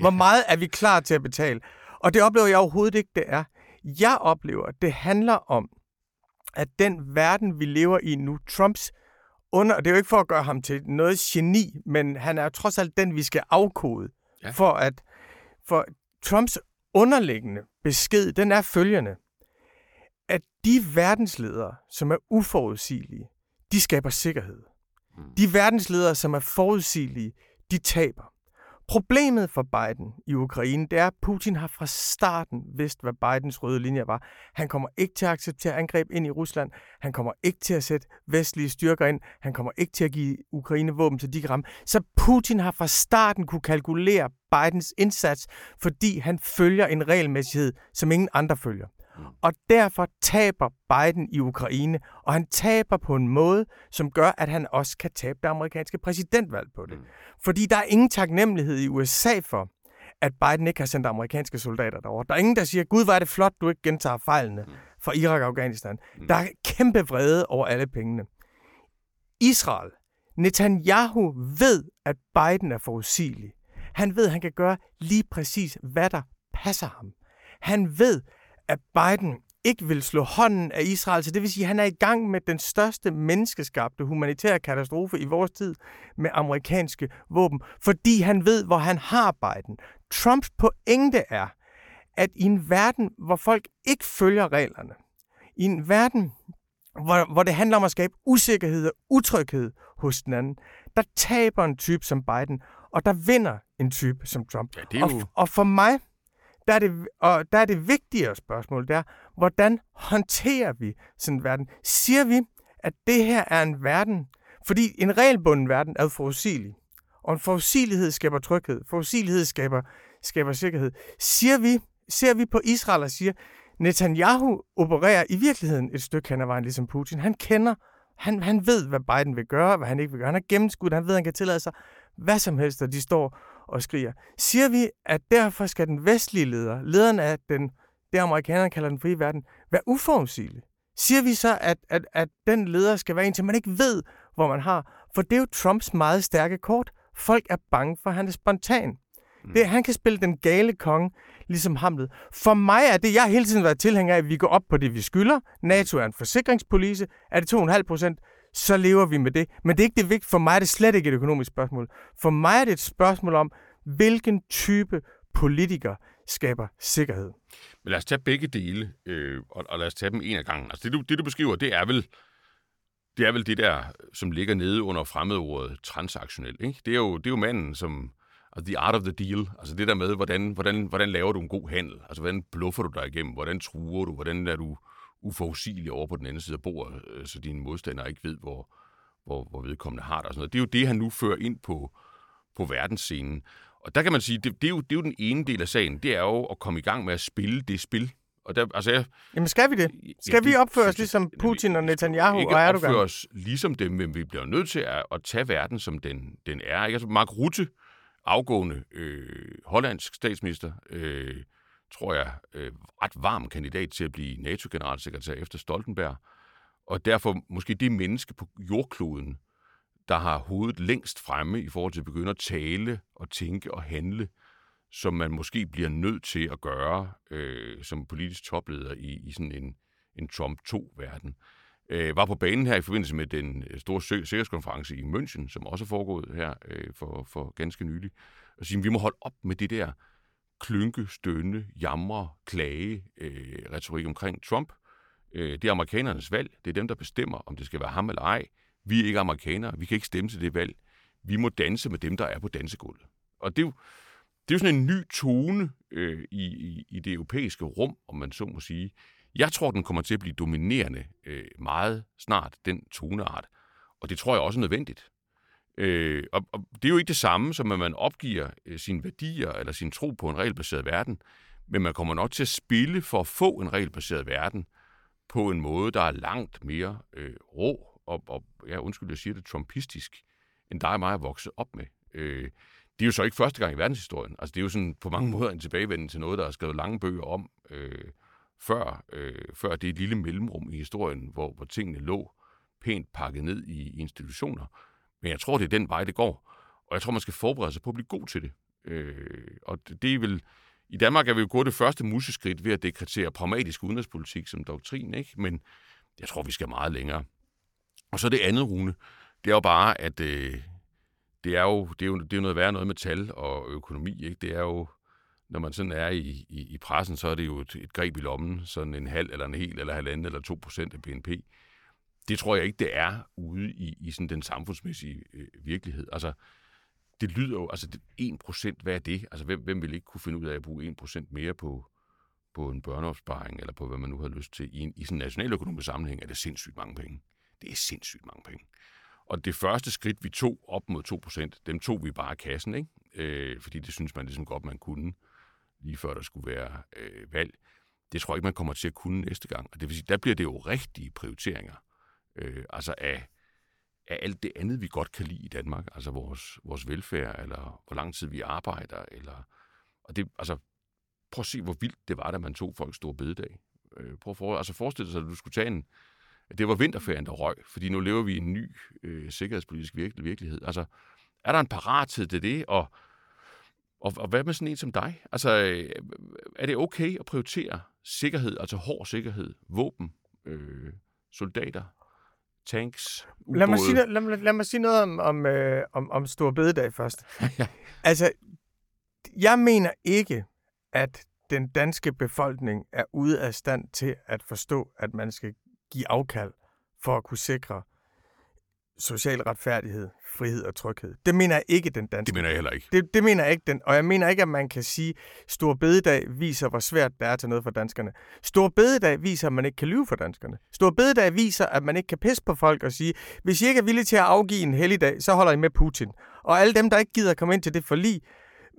Hvor meget er vi klar til at betale? Og det oplever jeg overhovedet ikke, det er. Jeg oplever, at det handler om, at den verden, vi lever i nu, Trumps under, det er jo ikke for at gøre ham til noget geni, men han er trods alt den, vi skal afkode. Ja. For at for Trumps underliggende besked, den er følgende at de verdensledere, som er uforudsigelige, de skaber sikkerhed. Mm. De verdensledere, som er forudsigelige, de taber. Problemet for Biden i Ukraine, det er, at Putin har fra starten vidst, hvad Bidens røde linje var. Han kommer ikke til at acceptere angreb ind i Rusland. Han kommer ikke til at sætte vestlige styrker ind. Han kommer ikke til at give Ukraine våben, så de kan ramme. Så Putin har fra starten kunne kalkulere Bidens indsats, fordi han følger en regelmæssighed, som ingen andre følger. Og derfor taber Biden i Ukraine, og han taber på en måde, som gør, at han også kan tabe det amerikanske præsidentvalg på det. Mm. Fordi der er ingen taknemmelighed i USA for, at Biden ikke har sendt amerikanske soldater derover. Der er ingen, der siger, gud, hvor er det flot, du ikke gentager fejlene mm. fra Irak og Afghanistan. Mm. Der er kæmpe vrede over alle pengene. Israel, Netanyahu ved, at Biden er forudsigelig. Han ved, at han kan gøre lige præcis, hvad der passer ham. Han ved, at Biden ikke vil slå hånden af Israel. Så det vil sige, at han er i gang med den største menneskeskabte humanitære katastrofe i vores tid med amerikanske våben, fordi han ved, hvor han har Biden. Trumps pointe er, at i en verden, hvor folk ikke følger reglerne, i en verden, hvor, hvor det handler om at skabe usikkerhed og utryghed hos den anden, der taber en type som Biden, og der vinder en type som Trump. Ja, det er jo... og, og for mig, der er det, og der er det vigtigere spørgsmål, det er, hvordan håndterer vi sådan en verden? Siger vi, at det her er en verden, fordi en regelbunden verden er forudsigelig, og en forudsigelighed skaber tryghed, forudsigelighed skaber, skaber sikkerhed. Siger vi, ser vi på Israel og siger, Netanyahu opererer i virkeligheden et stykke hen ad vejen, ligesom Putin. Han kender, han, han ved, hvad Biden vil gøre, hvad han ikke vil gøre. Han er gennemskudt, han ved, han kan tillade sig hvad som helst, og de står og skriger. Siger vi, at derfor skal den vestlige leder, lederen af den, det amerikanerne kalder den frie verden, være uforudsigelig? Siger vi så, at, at, at den leder skal være en, til man ikke ved, hvor man har? For det er jo Trumps meget stærke kort. Folk er bange for, at han er spontan. Mm. Det, han kan spille den gale konge, ligesom Hamlet. For mig er det, jeg har hele tiden været tilhænger af, at vi går op på det, vi skylder. NATO er en forsikringspolice. Er det 2,5 procent? Så lever vi med det. Men det er ikke det vigtige. For mig er det slet ikke et økonomisk spørgsmål. For mig er det et spørgsmål om, hvilken type politiker skaber sikkerhed. Men lad os tage begge dele, øh, og, og lad os tage dem en af gangen. Altså det du, det, du beskriver, det er vel det er vel det der, som ligger nede under fremmedordet transaktionel. Ikke? Det, er jo, det er jo manden, som... Altså the art of the deal. Altså det der med, hvordan, hvordan, hvordan laver du en god handel? Altså hvordan bluffer du dig igennem? Hvordan truer du? Hvordan er du uforudsigelig over på den anden side af bordet, øh, så dine modstandere ikke ved, hvor, hvor, hvor vedkommende har det. Og sådan noget. Det er jo det, han nu fører ind på, på verdensscenen. Og der kan man sige, det, det, er jo, det er jo den ene del af sagen, det er jo at komme i gang med at spille det spil. Og der, altså jeg, Jamen skal vi det? Skal ja, vi opføre os ligesom Putin og Netanyahu ikke og Erdogan? opføre os ligesom dem, men vi bliver nødt til at, at tage verden, som den, den er. Ikke? Altså Mark Rutte, afgående øh, hollandsk statsminister, øh, tror jeg, øh, ret varm kandidat til at blive NATO-generalsekretær efter Stoltenberg, og derfor måske det menneske på jordkloden, der har hovedet længst fremme i forhold til at begynde at tale og tænke og handle, som man måske bliver nødt til at gøre øh, som politisk topleder i, i sådan en, en Trump 2-verden. Øh, var på banen her i forbindelse med den øh, store sikkerhedskonference i München, som også er foregået her øh, for, for ganske nylig, og sige, at vi må holde op med det der klynke, stønne, jamre, klage, øh, retorik omkring Trump. Øh, det er amerikanernes valg. Det er dem, der bestemmer, om det skal være ham eller ej. Vi er ikke amerikanere. Vi kan ikke stemme til det valg. Vi må danse med dem, der er på dansegulvet. Og det er jo, det er jo sådan en ny tone øh, i, i, i det europæiske rum, om man så må sige. Jeg tror, den kommer til at blive dominerende øh, meget snart, den toneart. Og det tror jeg også er nødvendigt. Øh, og, og det er jo ikke det samme, som at man opgiver øh, sine værdier eller sin tro på en regelbaseret verden, men man kommer nok til at spille for at få en regelbaseret verden på en måde, der er langt mere øh, rå og, og ja, undskyld, jeg siger det, trumpistisk, end dig og mig er vokset op med. Øh, det er jo så ikke første gang i verdenshistorien. Altså, det er jo sådan på mange måder en tilbagevending til noget, der er skrevet lange bøger om, øh, før, øh, før det lille mellemrum i historien, hvor, hvor tingene lå pænt pakket ned i institutioner. Men jeg tror, det er den vej, det går. Og jeg tror, man skal forberede sig på at blive god til det. Øh, og det, det er vel... I Danmark er vi jo gået det første museskridt ved at dekretere pragmatisk udenrigspolitik som doktrin, ikke? Men jeg tror, vi skal meget længere. Og så det andet, Rune, det er jo bare, at øh, det er jo, det er jo, det er jo noget værre noget med tal og økonomi. Ikke? Det er jo, når man sådan er i, i, i pressen, så er det jo et, et greb i lommen, sådan en halv eller en hel eller halvanden eller to procent af BNP. Det tror jeg ikke, det er ude i, i sådan den samfundsmæssige øh, virkelighed. Altså, det lyder jo, altså 1%, hvad er det? Altså, hvem, hvem vil ikke kunne finde ud af at bruge 1% mere på, på en børneopsparing, eller på hvad man nu har lyst til. I, en, i sådan en nationaløkonomisk sammenhæng er det sindssygt mange penge. Det er sindssygt mange penge. Og det første skridt, vi tog op mod 2%, dem tog vi bare af kassen, ikke? Øh, fordi det synes man ligesom godt, man kunne, lige før der skulle være øh, valg. Det tror jeg ikke, man kommer til at kunne næste gang. Og det vil sige, der bliver det jo rigtige prioriteringer. Øh, altså af, af alt det andet, vi godt kan lide i Danmark. Altså vores, vores velfærd, eller hvor lang tid vi arbejder, eller... Og det, altså, prøv at se, hvor vildt det var, da man tog folks store bededag. Øh, prøv at for, altså forestille dig, at du skulle tage en, det var vinterferien, der røg, fordi nu lever vi i en ny øh, sikkerhedspolitisk virkel, virkelighed. Altså, er der en parathed til det, og, og, og hvad med sådan en som dig? Altså, øh, er det okay at prioritere sikkerhed, altså hård sikkerhed, våben, øh, soldater, tanks, ubåde? Lad mig sige, lad, lad, lad mig sige noget om, om, øh, om, om Stor Bededag først. ja. Altså, jeg mener ikke, at den danske befolkning er ude af stand til at forstå, at man skal give afkald for at kunne sikre social retfærdighed, frihed og tryghed. Det mener jeg ikke, den danske. Det mener jeg heller ikke. Det, det mener jeg ikke, den. Og jeg mener ikke, at man kan sige, Stor Bededag viser, hvor svært det er til noget for danskerne. Stor Bededag viser, at man ikke kan lyve for danskerne. Stor Bededag viser, at man ikke kan pisse på folk og sige, hvis I ikke er villige til at afgive en helligdag, så holder I med Putin. Og alle dem, der ikke gider at komme ind til det forlig,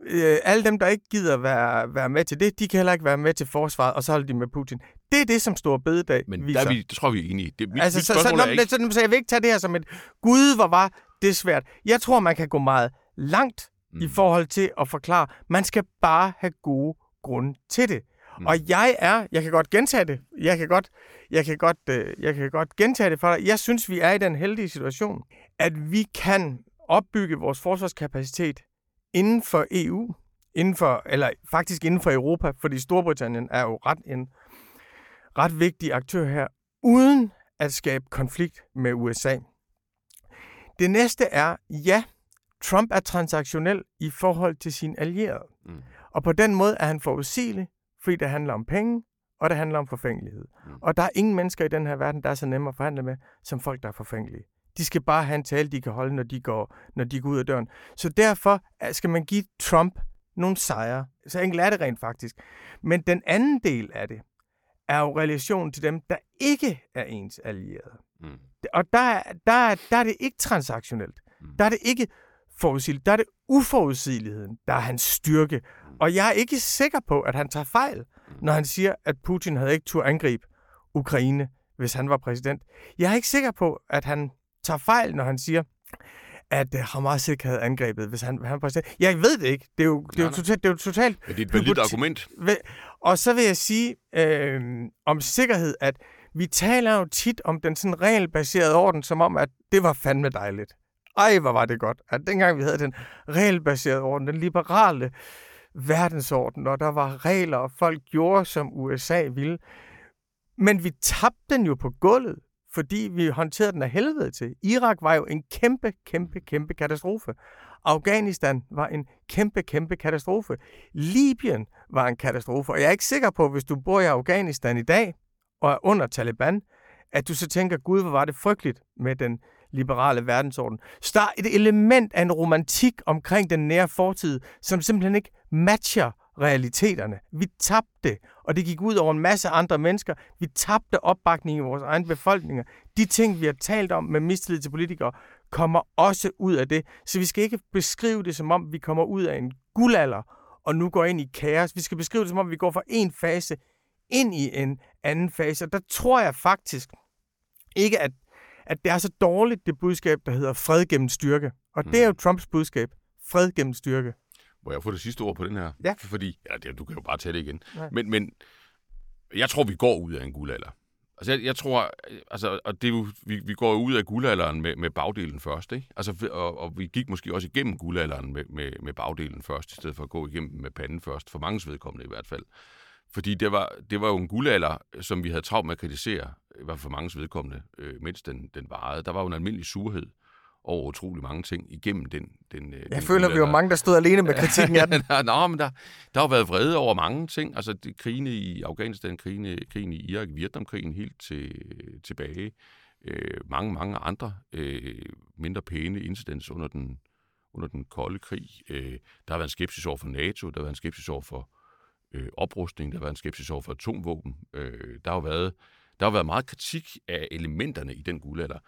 øh, alle dem, der ikke gider være, være med til det, de kan heller ikke være med til forsvaret, og så holder de med Putin. Det er det, som Stor Bededag Men viser. der er vi, det tror vi er enige i. Det, mit, altså, mit så, så, så, ikke... så, så, jeg vil ikke tage det her som et, gud, hvor var det svært. Jeg tror, man kan gå meget langt mm. i forhold til at forklare, man skal bare have gode grunde til det. Mm. Og jeg er, jeg kan godt gentage det, jeg kan godt, jeg kan godt, øh, jeg kan godt gentage det for dig. Jeg synes, vi er i den heldige situation, at vi kan opbygge vores forsvarskapacitet inden for EU, inden for, eller faktisk inden for Europa, fordi Storbritannien er jo ret en ret vigtig aktør her, uden at skabe konflikt med USA. Det næste er, ja, Trump er transaktionel i forhold til sine allierede. Mm. Og på den måde er han forudsigelig, fordi det handler om penge, og det handler om forfængelighed. Mm. Og der er ingen mennesker i den her verden, der er så nemme at forhandle med, som folk, der er forfængelige. De skal bare have en tale, de kan holde, når de går, når de går ud af døren. Så derfor skal man give Trump nogle sejre. Så enkelt er det rent faktisk. Men den anden del af det er jo relationen til dem, der ikke er ens allierede. Mm. Og der, der, der er det ikke transaktionelt. Mm. Der er det ikke forudsigeligt. Der er det uforudsigeligheden, der er hans styrke. Mm. Og jeg er ikke sikker på, at han tager fejl, mm. når han siger, at Putin havde ikke tur angribe Ukraine, hvis han var præsident. Jeg er ikke sikker på, at han tager fejl, når han siger, at uh, Hamas ikke havde angrebet, hvis han, han præsident. Jeg ved det ikke. Det er jo, det er jo, totalt, det er jo totalt... Men det er et validt argument. Og så vil jeg sige øh, om sikkerhed, at vi taler jo tit om den sådan regelbaserede orden, som om, at det var fandme dejligt. Ej, hvor var det godt, at dengang vi havde den regelbaserede orden, den liberale verdensorden, og der var regler, og folk gjorde, som USA ville. Men vi tabte den jo på gulvet fordi vi håndterede den af helvede til. Irak var jo en kæmpe, kæmpe, kæmpe katastrofe. Afghanistan var en kæmpe, kæmpe katastrofe. Libyen var en katastrofe. Og jeg er ikke sikker på, hvis du bor i Afghanistan i dag og er under Taliban, at du så tænker, gud, hvor var det frygteligt med den liberale verdensorden. Så der er et element af en romantik omkring den nære fortid, som simpelthen ikke matcher realiteterne. Vi tabte, og det gik ud over en masse andre mennesker. Vi tabte opbakning i vores egen befolkninger. De ting, vi har talt om med mistillid til politikere, kommer også ud af det. Så vi skal ikke beskrive det som om, vi kommer ud af en guldalder, og nu går ind i kaos. Vi skal beskrive det som om, vi går fra en fase ind i en anden fase. Og der tror jeg faktisk ikke, at, at det er så dårligt, det budskab, der hedder fred gennem styrke. Og mm. det er jo Trumps budskab. Fred gennem styrke. Må jeg få det sidste ord på den her? Ja. Fordi, ja, det, du kan jo bare tage det igen. Men, men jeg tror, vi går ud af en guldalder. Altså, jeg, jeg tror, altså, og det er jo, vi, vi går ud af guldalderen med, med bagdelen først, ikke? Altså, og, og vi gik måske også igennem guldalderen med, med, med bagdelen først, i stedet for at gå igennem med panden først, for mange vedkommende i hvert fald. Fordi det var, det var jo en guldalder, som vi havde travlt med at kritisere, i hvert fald for mange vedkommende, øh, mens den, den varede. Der var jo en almindelig surhed over utrolig mange ting igennem den. den jeg den føler, vi var mange, der stod alene med kritikken af den. Nå, men der, der har været vrede over mange ting. Altså det, krigene i Afghanistan, krigene, krigen i Irak, Vietnamkrigen helt til, tilbage. Øh, mange, mange andre øh, mindre pæne incidents under den, under den kolde krig. Øh, der har været en skepsis over for NATO, der har været en skepsis over for øh, oprustning, der har været en skepsis over for atomvåben. Øh, der har været der har været meget kritik af elementerne i den guldalder.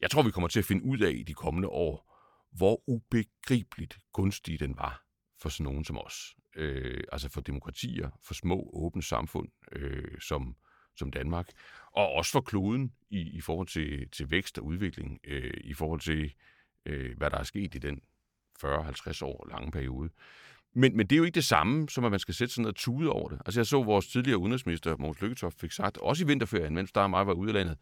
Jeg tror, vi kommer til at finde ud af i de kommende år, hvor ubegribeligt gunstig den var for sådan nogen som os. Øh, altså for demokratier, for små, åbne samfund øh, som, som Danmark, og også for kloden i, i forhold til, til vækst og udvikling, øh, i forhold til, øh, hvad der er sket i den 40-50 år lange periode. Men, men det er jo ikke det samme, som at man skal sætte sådan noget tude over det. Altså jeg så vores tidligere udenrigsminister, Mogens Lykketoft, fik sagt, også i vinterferien, mens der og mig var ude af landet,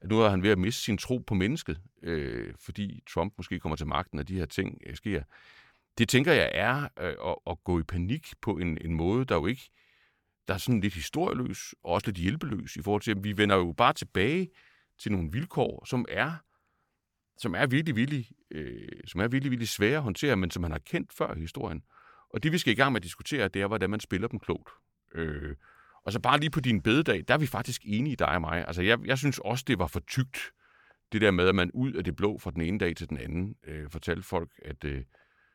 at nu er han ved at miste sin tro på mennesket, øh, fordi Trump måske kommer til magten, og de her ting øh, sker. Det tænker jeg er øh, at, at gå i panik på en, en måde, der jo ikke der er sådan lidt historieløs og også lidt hjælpeløs i forhold til, at vi vender jo bare tilbage til nogle vilkår, som er som er virkelig, virkelig, øh, som er virkelig, virkelig svære at håndtere, men som man har kendt før i historien. Og det, vi skal i gang med at diskutere, det er, hvordan man spiller dem klogt. Øh, og så bare lige på din bededag, der er vi faktisk enige, dig og mig. Altså, jeg, jeg synes også, det var for tygt, det der med, at man ud af det blå fra den ene dag til den anden øh, fortalte folk, at øh,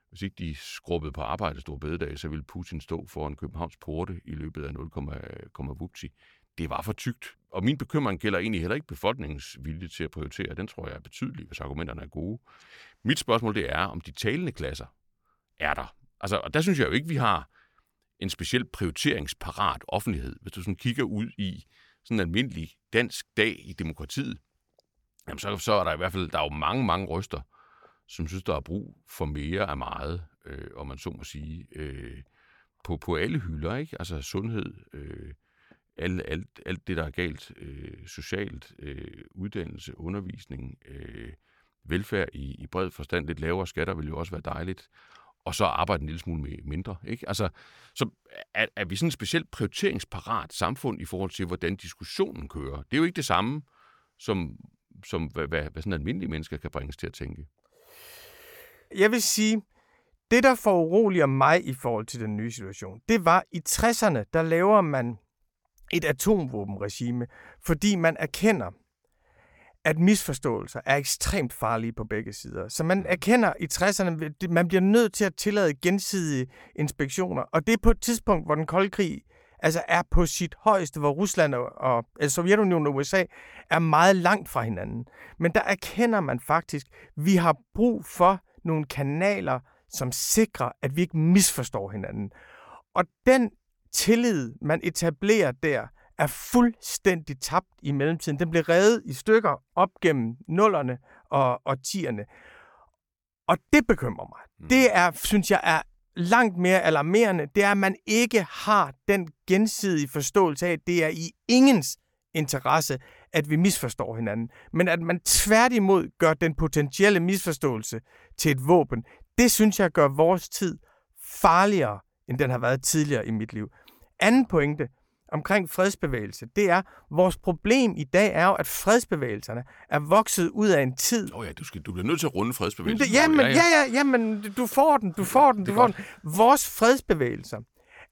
hvis ikke de skrubbede på arbejde store bededag, så ville Putin stå foran Københavns porte i løbet af 0,vupti. Det var for tygt. Og min bekymring gælder egentlig heller ikke befolkningens vilje til at prioritere. Den tror jeg er betydelig, hvis argumenterne er gode. Mit spørgsmål det er, om de talende klasser er der. Altså, og der synes jeg jo ikke, vi har en speciel prioriteringsparat offentlighed. Hvis du sådan kigger ud i sådan en almindelig dansk dag i demokratiet, jamen så, så er der i hvert fald der er jo mange, mange røster, som synes, der er brug for mere af meget, øh, om man så må sige, øh, på, på alle hylder, ikke? Altså sundhed, øh, alt, alt, alt det, der er galt, øh, socialt, øh, uddannelse, undervisning, øh, velfærd i, i bred forstand, lidt lavere skatter vil jo også være dejligt og så arbejde en lille smule mindre. Ikke? Altså, så er, er vi sådan et specielt prioriteringsparat samfund i forhold til, hvordan diskussionen kører. Det er jo ikke det samme, som, som hvad, hvad, hvad sådan almindelige mennesker kan bringes til at tænke. Jeg vil sige, det der foruroliger mig i forhold til den nye situation, det var i 60'erne, der laver man et atomvåbenregime, fordi man erkender, at misforståelser er ekstremt farlige på begge sider. Så man erkender i 60'erne, man bliver nødt til at tillade gensidige inspektioner. Og det er på et tidspunkt, hvor den kolde krig altså er på sit højeste, hvor Rusland og altså Sovjetunionen og USA er meget langt fra hinanden. Men der erkender man faktisk, at vi har brug for nogle kanaler, som sikrer, at vi ikke misforstår hinanden. Og den tillid, man etablerer der, er fuldstændig tabt i mellemtiden. Den blev revet i stykker op gennem nullerne og, og tierne. Og det bekymrer mig. Mm. Det er, synes jeg, er langt mere alarmerende. Det er, at man ikke har den gensidige forståelse af, at det er i ingens interesse, at vi misforstår hinanden. Men at man tværtimod gør den potentielle misforståelse til et våben. Det synes jeg gør vores tid farligere, end den har været tidligere i mit liv. Anden pointe, omkring fredsbevægelse, det er, vores problem i dag er jo, at fredsbevægelserne er vokset ud af en tid. Åh oh ja, du, skal, du bliver nødt til at runde fredsbevægelsen. Jamen, ja, ja, ja, jamen, du får den, du får den, du får den. Vores fredsbevægelser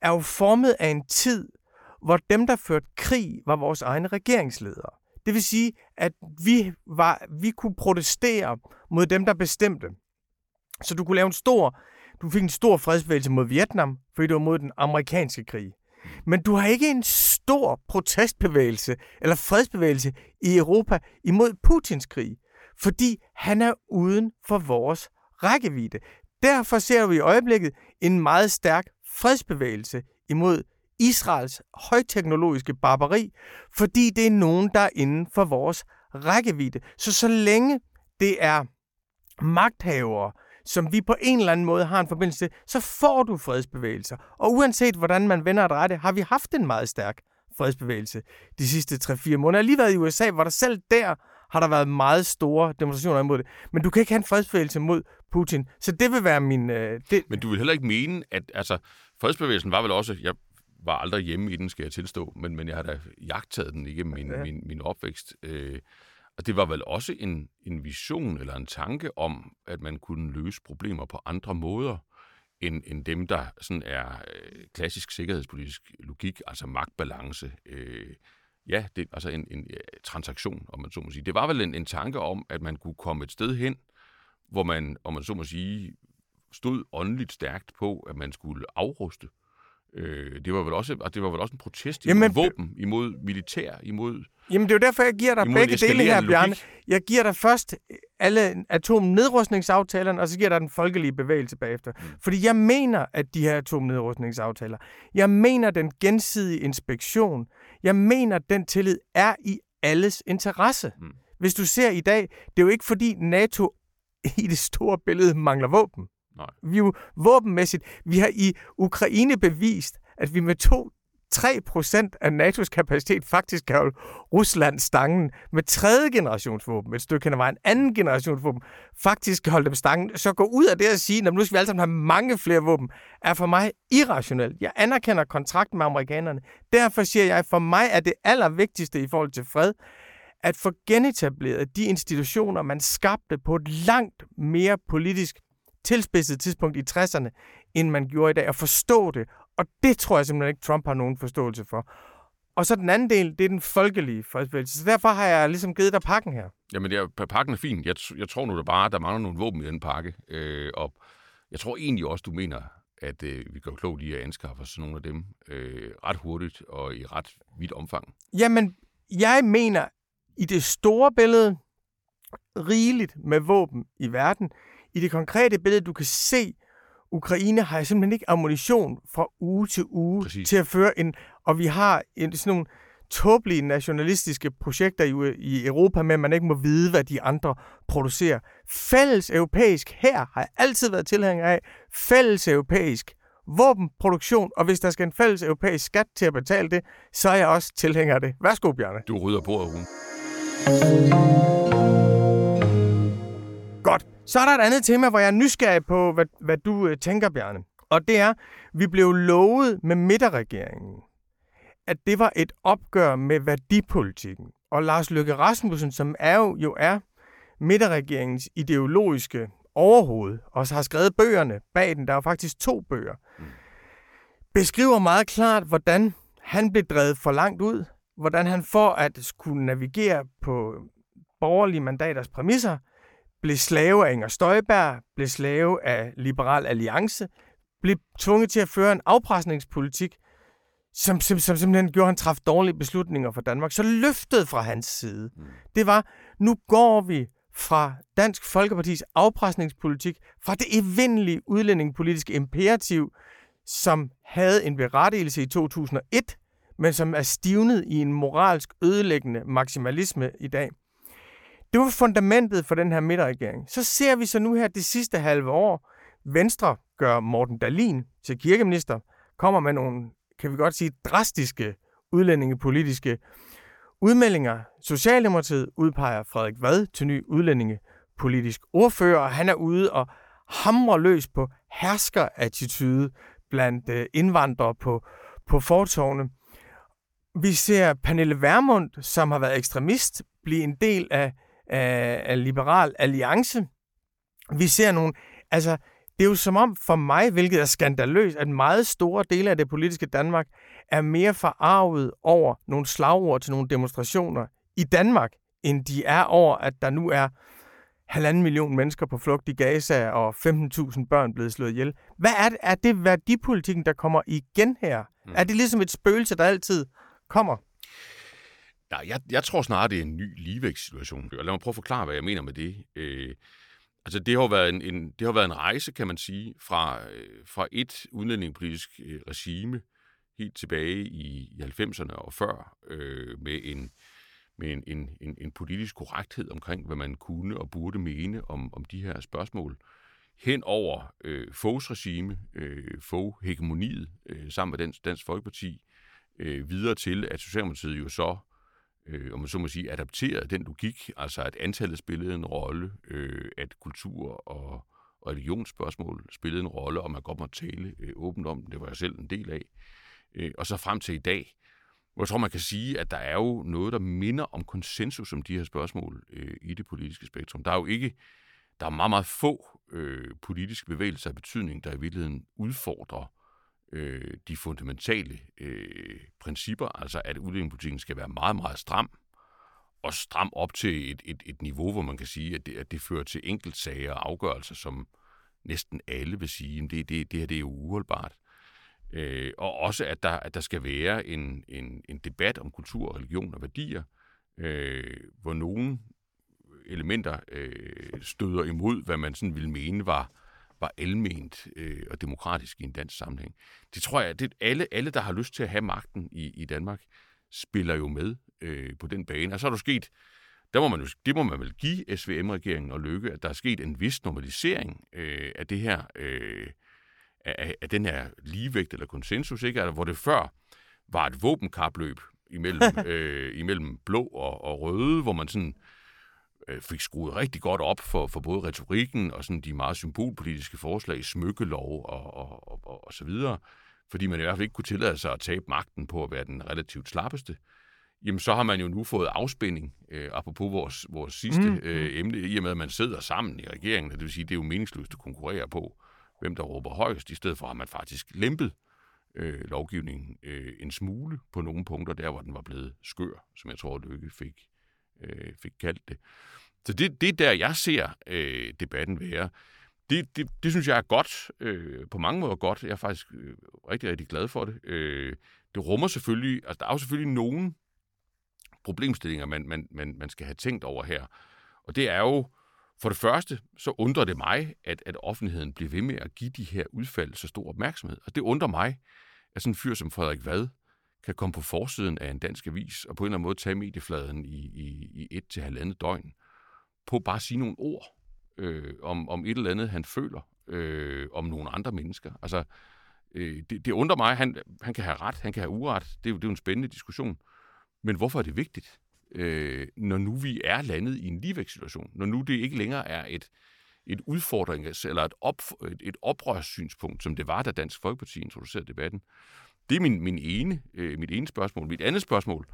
er jo formet af en tid, hvor dem, der førte krig, var vores egne regeringsledere. Det vil sige, at vi, var, vi kunne protestere mod dem, der bestemte. Så du kunne lave en stor, du fik en stor fredsbevægelse mod Vietnam, fordi du var mod den amerikanske krig. Men du har ikke en stor protestbevægelse eller fredsbevægelse i Europa imod Putins krig, fordi han er uden for vores rækkevidde. Derfor ser vi i øjeblikket en meget stærk fredsbevægelse imod Israels højteknologiske barbari, fordi det er nogen, der er inden for vores rækkevidde. Så så længe det er magthavere, som vi på en eller anden måde har en forbindelse til, så får du fredsbevægelser. Og uanset hvordan man vender og drejer det, har vi haft en meget stærk fredsbevægelse de sidste 3-4 måneder. Jeg har lige været i USA, hvor der selv der har der været meget store demonstrationer imod det. Men du kan ikke have en fredsbevægelse mod Putin. Så det vil være min... Øh, det... Men du vil heller ikke mene, at altså, fredsbevægelsen var vel også... Jeg var aldrig hjemme i den, skal jeg tilstå, men, men jeg har da jagtet den igennem min, ja. min, min opvækst. Øh, og det var vel også en, en vision eller en tanke om, at man kunne løse problemer på andre måder, end, end dem, der sådan er øh, klassisk sikkerhedspolitisk logik, altså magtbalance. Øh, ja, det altså en, en ja, transaktion, om man så må sige. Det var vel en, en tanke om, at man kunne komme et sted hen, hvor man, om man så må sige, stod åndeligt stærkt på, at man skulle afruste. Øh, det var vel også, og det var vel også en protest imod Jamen, våben, imod militær, imod Jamen det er jo derfor, jeg giver dig begge dele her, Bjarne. Jeg giver dig først alle atomnedrustningsaftalerne, og så giver dig den folkelige bevægelse bagefter. Mm. Fordi jeg mener, at de her atomnedrustningsaftaler, jeg mener den gensidige inspektion, jeg mener, at den tillid er i alles interesse. Mm. Hvis du ser i dag, det er jo ikke fordi NATO i det store billede mangler våben. Nej. Vi er jo våbenmæssigt, vi har i Ukraine bevist, at vi med to 3% af NATO's kapacitet faktisk kan holde Rusland stangen med tredje generationsvåben, et stykke hen ad vejen, anden generationsvåben, faktisk kan holde dem stangen. Så gå ud af det at sige, at nu skal vi alle sammen have mange flere våben, er for mig irrationelt. Jeg anerkender kontrakten med amerikanerne. Derfor siger jeg, at for mig er det allervigtigste i forhold til fred, at få genetableret de institutioner, man skabte på et langt mere politisk tilspidset tidspunkt i 60'erne, end man gjorde i dag, og forstå det og det tror jeg simpelthen ikke, Trump har nogen forståelse for. Og så den anden del, det er den folkelige fredsbevægelse. Så derfor har jeg ligesom givet dig pakken her. Jamen, er, pakken er fin. Jeg, jeg tror nu da bare, at der mangler nogle våben i den pakke. Øh, og jeg tror egentlig også, du mener, at øh, vi gør klogt i at anskaffe os nogle af dem øh, ret hurtigt og i ret vidt omfang. Jamen, jeg mener i det store billede rigeligt med våben i verden. I det konkrete billede, du kan se, Ukraine har simpelthen ikke ammunition fra uge til uge Præcis. til at føre en... Og vi har en, sådan nogle tåbelige nationalistiske projekter i, i Europa med, at man ikke må vide, hvad de andre producerer. Fælles europæisk her har jeg altid været tilhænger af. Fælles europæisk våbenproduktion, og hvis der skal en fælles europæisk skat til at betale det, så er jeg også tilhænger af det. Værsgo, Bjarne. Du rydder på, Rune. Godt. Så er der et andet tema, hvor jeg er nysgerrig på, hvad, hvad du øh, tænker, Bjarne. Og det er, vi blev lovet med midterregeringen, at det var et opgør med værdipolitikken. Og Lars Løkke Rasmussen, som er jo, jo er midterregeringens ideologiske overhoved, og så har skrevet bøgerne bag den, der er faktisk to bøger, mm. beskriver meget klart, hvordan han blev drevet for langt ud, hvordan han for at kunne navigere på borgerlige mandaters præmisser, blev slave af Inger Støjberg, blev slave af Liberal Alliance, blev tvunget til at føre en afpresningspolitik, som, som, som simpelthen gjorde, at han træffede dårlige beslutninger for Danmark. Så løftet fra hans side, mm. det var, nu går vi fra Dansk Folkepartis afpresningspolitik, fra det evindelige udlændingepolitiske imperativ, som havde en berettigelse i 2001, men som er stivnet i en moralsk ødelæggende maksimalisme i dag. Det var fundamentet for den her midterregering. Så ser vi så nu her det sidste halve år, Venstre gør Morten Dalin til kirkeminister, kommer med nogle, kan vi godt sige, drastiske udlændingepolitiske udmeldinger. Socialdemokratiet udpeger Frederik Vad til ny udlændingepolitisk ordfører, og han er ude og hamrer løs på herskerattitude blandt øh, indvandrere på, på fortovene. Vi ser Pernille Vermund, som har været ekstremist, blive en del af, af, af Liberal Alliance. Vi ser nogle... Altså, det er jo som om for mig, hvilket er skandaløst, at meget store dele af det politiske Danmark er mere forarvet over nogle slagord til nogle demonstrationer i Danmark, end de er over, at der nu er halvanden million mennesker på flugt i Gaza og 15.000 børn blevet slået ihjel. Hvad er det, er det værdipolitikken, der kommer igen her? Mm. Er det ligesom et spøgelse, der altid kommer? Nej, jeg, jeg tror snarere, det er en ny ligevægtssituation. Lad mig prøve at forklare, hvad jeg mener med det. Øh, altså, det har været en, en, det har været en rejse, kan man sige, fra, øh, fra et udlændingepolitisk øh, regime helt tilbage i, i 90'erne og før, øh, med en med en, en, en, en politisk korrekthed omkring, hvad man kunne og burde mene om, om de her spørgsmål, hen over øh, Foghs regime, øh, Fogh-hegemoniet, øh, sammen med Dansk, Dansk Folkeparti, øh, videre til, at Socialdemokratiet jo så, øh, om man så må sige, adapteret den logik, altså at antallet spillede en rolle, øh, at kultur og religionsspørgsmål spillede en rolle, og man godt må tale øh, åbent om det, var jeg selv en del af. Øh, og så frem til i dag, hvor jeg tror, man kan sige, at der er jo noget, der minder om konsensus om de her spørgsmål øh, i det politiske spektrum. Der er jo ikke, der er meget, meget få øh, politiske bevægelser af betydning, der i virkeligheden udfordrer øh, de fundamentale øh, principper, altså at udlændingepolitikken skal være meget, meget stram, og stram op til et, et, et niveau, hvor man kan sige, at det, at det fører til enkeltsager og afgørelser, som næsten alle vil sige, at det, det, det her det er jo uholdbart. Øh, og også, at der, at der skal være en, en, en debat om kultur, religion og værdier, øh, hvor nogle elementer øh, støder imod, hvad man sådan ville mene var, var alment øh, og demokratisk i en dansk sammenhæng. Det tror jeg, at alle, alle, der har lyst til at have magten i, i Danmark, spiller jo med øh, på den bane. Og så er der sket, der må man, det må man vel give SVM-regeringen og Lykke, at der er sket en vis normalisering øh, af det her øh, af, af den her ligevægt eller konsensus, ikke? Altså, hvor det før var et våbenkapløb imellem, øh, imellem blå og, og røde, hvor man sådan øh, fik skruet rigtig godt op for, for både retorikken og sådan de meget symbolpolitiske forslag, smykkelov og, og, og, og, og så videre, fordi man i hvert fald ikke kunne tillade sig at tabe magten på at være den relativt slappeste. Jamen, så har man jo nu fået afspænding, øh, apropos vores, vores sidste mm. øh, emne, i og med, at man sidder sammen i regeringen, det vil sige, det er jo meningsløst at konkurrere på, hvem der råber højst. I stedet for har man faktisk lempet øh, lovgivningen øh, en smule på nogle punkter, der hvor den var blevet skør, som jeg tror, Lykke fik, øh, fik kaldt det. Så det, det er der, jeg ser øh, debatten være. Det, det, det synes jeg er godt, øh, på mange måder godt. Jeg er faktisk øh, rigtig, rigtig glad for det. Øh, det rummer selvfølgelig, altså der er jo selvfølgelig nogle problemstillinger, man, man, man, man skal have tænkt over her. Og det er jo, for det første, så undrer det mig, at, at offentligheden bliver ved med at give de her udfald så stor opmærksomhed. Og det undrer mig, at sådan en fyr som Frederik Vad kan komme på forsiden af en dansk avis og på en eller anden måde tage mediefladen i, i, i et til halvandet døgn på bare at sige nogle ord øh, om, om et eller andet, han føler øh, om nogle andre mennesker. Altså, øh, det, det undrer mig. Han, han kan have ret, han kan have uret. Det er, jo, det er jo en spændende diskussion. Men hvorfor er det vigtigt? øh, når nu vi er landet i en ligevægtssituation, når nu det ikke længere er et, et udfordrings- eller et, op, et, et oprørssynspunkt, som det var, da Dansk Folkeparti introducerede debatten. Det er min, min ene, øh, mit ene spørgsmål. Mit andet spørgsmål,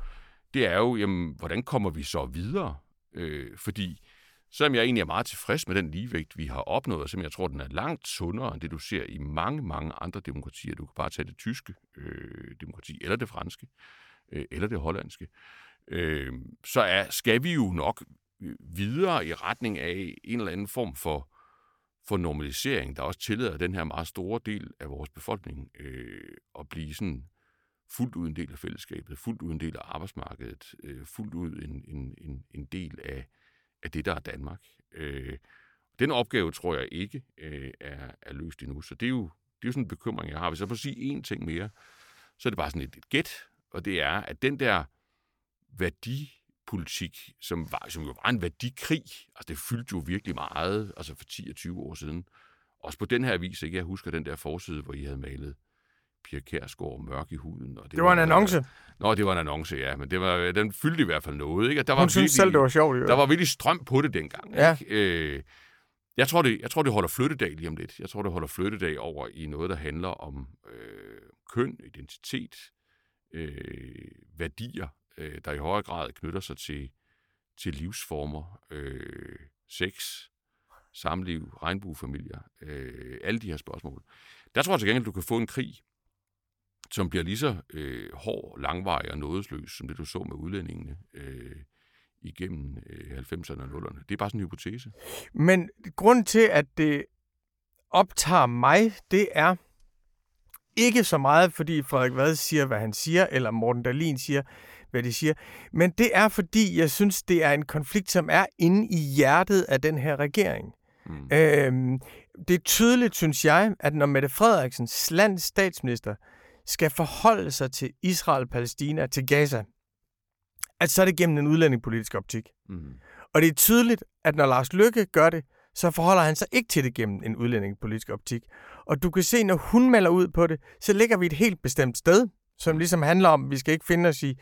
det er jo, jamen, hvordan kommer vi så videre? Øh, fordi selvom jeg egentlig er meget tilfreds med den ligevægt, vi har opnået, og som jeg tror, den er langt sundere end det, du ser i mange, mange andre demokratier. Du kan bare tage det tyske øh, demokrati, eller det franske, øh, eller det hollandske øh, så er, skal vi jo nok øh, videre i retning af en eller anden form for, for normalisering, der også tillader den her meget store del af vores befolkning øh, at blive sådan fuldt ud en del af fællesskabet, fuldt ud en del af arbejdsmarkedet, øh, fuldt ud en, en, en, en del af, af det, der er Danmark. Øh, den opgave tror jeg ikke øh, er, er løst endnu, så det er, jo, det er jo sådan en bekymring, jeg har. Hvis jeg får sige én ting mere, så er det bare sådan et, et gæt, og det er, at den der værdipolitik, som, var, som jo var en værdikrig. Altså, det fyldte jo virkelig meget, altså for 10 og 20 år siden. Også på den her vis, ikke? Jeg husker den der forside, hvor I havde malet Pia Kærsgaard mørk i huden. Og det, det var, var en annonce? Nå, det var en annonce, ja. Men det var, den fyldte i hvert fald noget. Ikke? Der var Hun synes selv, det var sjovt. Jo. Der var virkelig strøm på det dengang. Ja. Ikke? Øh, jeg tror, det, jeg tror, det holder flyttedag lige om lidt. Jeg tror, det holder flyttedag over i noget, der handler om øh, køn, identitet, øh, værdier, øh, der i højere grad knytter sig til, til livsformer, øh, sex, samliv, regnbuefamilier, øh, alle de her spørgsmål. Der tror jeg til gengæld, du kan få en krig, som bliver lige så øh, hård, langvarig og nådesløs, som det du så med udlændingene øh, igennem øh, 90'erne og 0'erne. Det er bare sådan en hypotese. Men grund til, at det optager mig, det er ikke så meget, fordi Frederik Vad siger, hvad han siger, eller Morten Dahlin siger, hvad de siger, men det er, fordi jeg synes, det er en konflikt, som er inde i hjertet af den her regering. Mm. Øhm, det er tydeligt, synes jeg, at når Mette Frederiksen, lands statsminister, skal forholde sig til Israel, Palæstina, til Gaza, at så er det gennem en udlændingepolitisk optik. Mm. Og det er tydeligt, at når Lars Lykke gør det, så forholder han sig ikke til det gennem en udlændingepolitisk optik. Og du kan se, når hun melder ud på det, så ligger vi et helt bestemt sted, som ligesom handler om, at vi skal ikke finde os i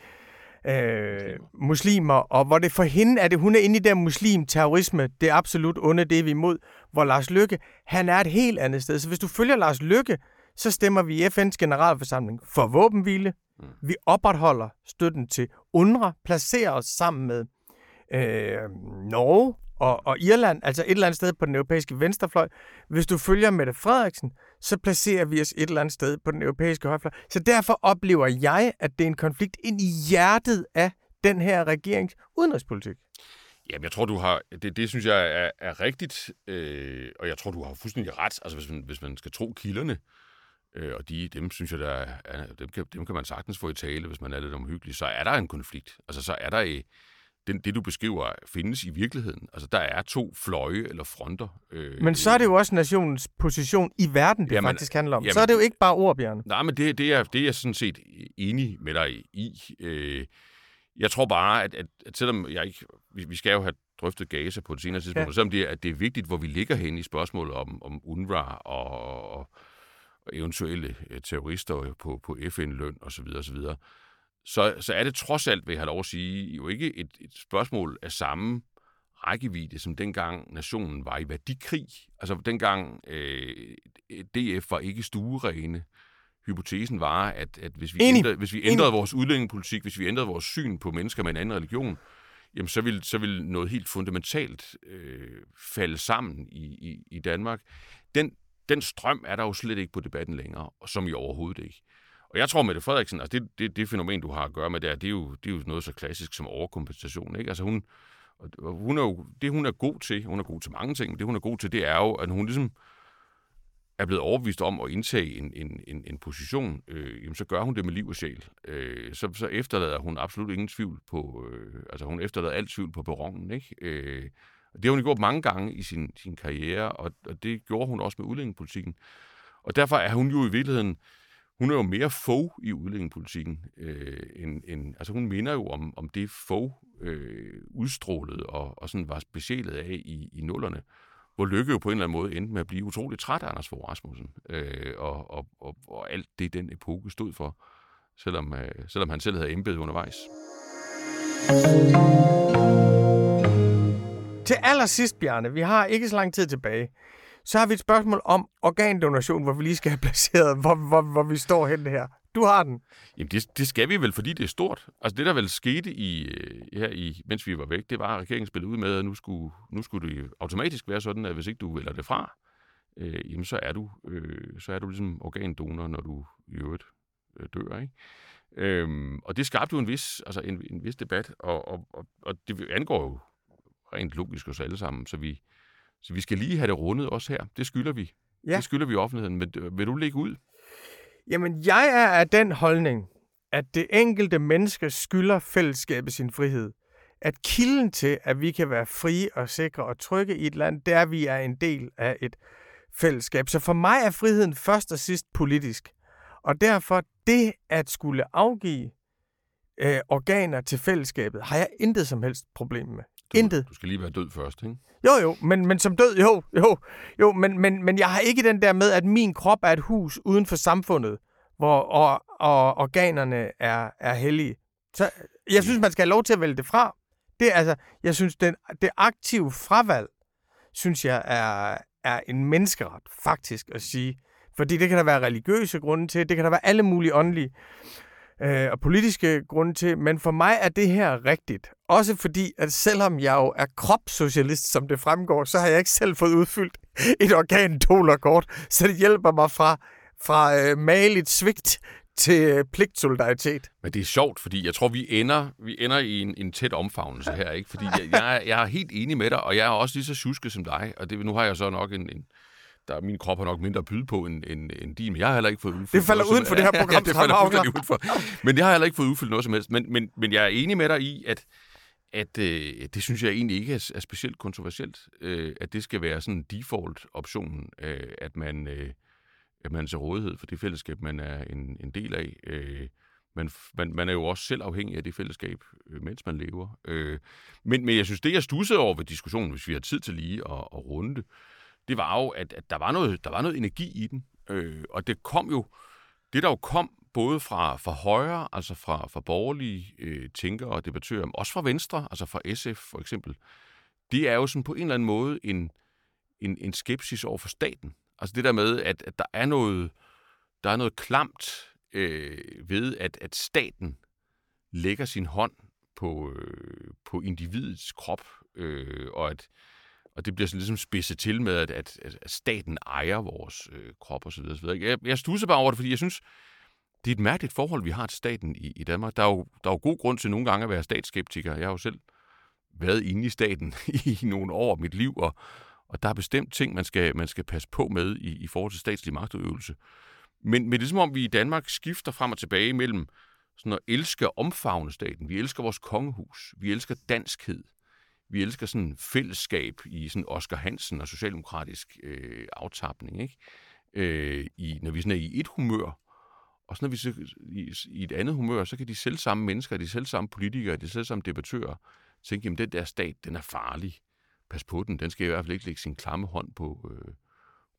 øh, muslimer, og hvor det for hende er det, hun er inde i der muslim-terrorisme, det er absolut onde, det er vi imod, hvor Lars Lykke, han er et helt andet sted. Så hvis du følger Lars Lykke, så stemmer vi i FN's generalforsamling for våbenhvile. Mm. Vi opretholder støtten til UNRWA, placerer os sammen med øh, Norge og, og Irland, altså et eller andet sted på den europæiske venstrefløj. Hvis du følger Mette Frederiksen, så placerer vi os et eller andet sted på den europæiske højrefløj. Så derfor oplever jeg, at det er en konflikt ind i hjertet af den her regerings udenrigspolitik. Jamen, jeg tror, du har... Det, det synes jeg er, er rigtigt, øh, og jeg tror, du har fuldstændig ret. Altså, hvis man, hvis man skal tro kilderne, øh, og de, dem synes jeg, der er, dem, kan, dem kan man sagtens få i tale, hvis man er lidt omhyggelig, så er der en konflikt. Altså, så er der... Øh, den, det, du beskriver, findes i virkeligheden. Altså, der er to fløje eller fronter. Øh, men så er det jo også nationens position i verden, det jamen, faktisk handler om. Jamen, så er det jo ikke bare ord, Bjørn. Nej, men det, det, er, det er jeg sådan set enig med dig i. Øh, jeg tror bare, at, at, at selvom jeg ikke... Vi, vi skal jo have drøftet Gaza på et senere tidspunkt, ja. selvom det er, at det er vigtigt, hvor vi ligger hen i spørgsmålet om, om UNRWA og, og eventuelle øh, terrorister på, på FN-løn osv. osv., så, så er det trods alt, vil jeg have lov at sige, jo ikke et, et spørgsmål af samme rækkevidde, som dengang nationen var i værdikrig. Altså dengang øh, DF var ikke stuerene. Hypotesen var, at, at hvis vi ændrede, hvis vi ændrede vores udlændingepolitik, hvis vi ændrede vores syn på mennesker med en anden religion, jamen så vil, så vil noget helt fundamentalt øh, falde sammen i, i, i Danmark. Den, den strøm er der jo slet ikke på debatten længere, som i overhovedet ikke. Og jeg tror, Mette Frederiksen, altså det, det, det fænomen, du har at gøre med der, det er jo, det er jo noget så klassisk som overkompensation. Ikke? Altså hun, hun er jo, det hun er god til, hun er god til mange ting, men det hun er god til, det er jo, at hun ligesom er blevet overbevist om at indtage en, en, en, en position, øh, jamen så gør hun det med liv og sjæl. Øh, så, så efterlader hun absolut ingen tvivl på, øh, altså hun efterlader alt tvivl på perronen, ikke? Øh, det har hun gjort mange gange i sin, sin karriere, og, og det gjorde hun også med udlændingepolitikken. Og derfor er hun jo i virkeligheden, hun er jo mere få i udlændingepolitikken, øh, end, end, altså hun minder jo om, om det få øh, udstrålede og, og sådan var specialet af i, i nullerne, hvor Lykke jo på en eller anden måde endte med at blive utrolig træt af Anders Fogh Rasmussen, øh, og, og, og, og alt det, den epoke stod for, selvom, øh, selvom han selv havde embedet undervejs. Til allersidst, Bjarne, vi har ikke så lang tid tilbage. Så har vi et spørgsmål om organdonation, hvor vi lige skal have placeret, hvor, hvor, hvor vi står henne her. Du har den. Jamen, det, det skal vi vel, fordi det er stort. Altså, det der vel skete i, øh, her i, mens vi var væk, det var, at regeringen spillede ud med, at nu skulle, nu skulle det automatisk være sådan, at hvis ikke du vælger det fra, øh, jamen, så er, du, øh, så er du ligesom organdonor, når du i øvrigt øh, dør, ikke? Øhm, og det skabte jo en vis, altså en, en vis debat, og, og, og, og det angår jo rent logisk os alle sammen, så vi, så vi skal lige have det rundet også her. Det skylder vi. Ja. Det skylder vi offentligheden. Men vil du lægge ud? Jamen, jeg er af den holdning, at det enkelte menneske skylder fællesskabet sin frihed. At kilden til, at vi kan være frie og sikre og trygge i et land, det er, at vi er en del af et fællesskab. Så for mig er friheden først og sidst politisk. Og derfor det at skulle afgive øh, organer til fællesskabet, har jeg intet som helst problem med. Du, Intet. Du skal lige være død først, ikke? Jo, jo, men, men som død, jo, jo, jo, men, men, men jeg har ikke den der med, at min krop er et hus uden for samfundet, hvor og, og organerne er, er hellige. Så jeg synes, man skal have lov til at vælge det fra. Det altså, jeg synes, det, det aktive fravalg, synes jeg, er, er en menneskeret, faktisk, at sige. Fordi det kan der være religiøse grunde til, det kan der være alle mulige åndelige øh, og politiske grunde til, men for mig er det her rigtigt. Også fordi, at selvom jeg jo er kropssocialist, som det fremgår, så har jeg ikke selv fået udfyldt et organ kort, så det hjælper mig fra, fra øh, maligt svigt til øh, pligtsolidaritet. Men det er sjovt, fordi jeg tror, vi ender, vi ender i en, en tæt omfavnelse her, ikke? Fordi jeg, jeg, er, jeg er helt enig med dig, og jeg er også lige så tjusket som dig, og det, nu har jeg så nok en, en der, min krop har nok mindre at byde på end, end, end din, men jeg har heller ikke fået udfyldt Det falder uden for det her program. ja, det falder fuldstændig uden for. Men jeg har heller ikke fået udfyldt noget som helst. Men, men, men jeg er enig med dig i, at, at øh, det synes jeg egentlig ikke er, er specielt kontroversielt, øh, at det skal være sådan default-optionen, øh, at man... Øh, at man er til rådighed for det fællesskab, man er en, en del af. Øh, man, man, man er jo også selv afhængig af det fællesskab, øh, mens man lever. Øh, men, men jeg synes, det jeg stussede over ved diskussionen, hvis vi har tid til lige at, at runde det, det var jo, at, at der, var noget, der var noget energi i den. Øh, og det kom jo, det der jo kom både fra, fra højre, altså fra, fra borgerlige øh, tænkere og debattører, men også fra venstre, altså fra SF for eksempel, det er jo sådan på en eller anden måde en, en, en skepsis over for staten. Altså det der med, at, at der er noget, der er noget klamt øh, ved, at, at staten lægger sin hånd på, øh, på individets krop, øh, og at og det bliver sådan ligesom spidset til med, at, at, at staten ejer vores øh, krop osv. osv. Jeg, jeg stusser bare over det, fordi jeg synes, det er et mærkeligt forhold, vi har til staten i, i Danmark. Der er, jo, der er jo god grund til nogle gange at være statsskeptiker. Jeg har jo selv været inde i staten i nogle år af mit liv, og, og der er bestemt ting, man skal, man skal passe på med i, i forhold til statslig magtudøvelse. Men, men det er som om, vi i Danmark skifter frem og tilbage mellem sådan at elske og omfavne staten. Vi elsker vores kongehus. Vi elsker danskhed. Vi elsker sådan fællesskab i sådan Oscar Hansen og socialdemokratisk øh, aftapning. Ikke? Øh, i, når vi sådan er i et humør, og så når vi så, i, i et andet humør, så kan de selv samme mennesker, de selv samme politikere, de selv samme debattører tænke, jamen den der stat, den er farlig pas på den, den skal i hvert fald ikke lægge sin klamme hånd på, øh,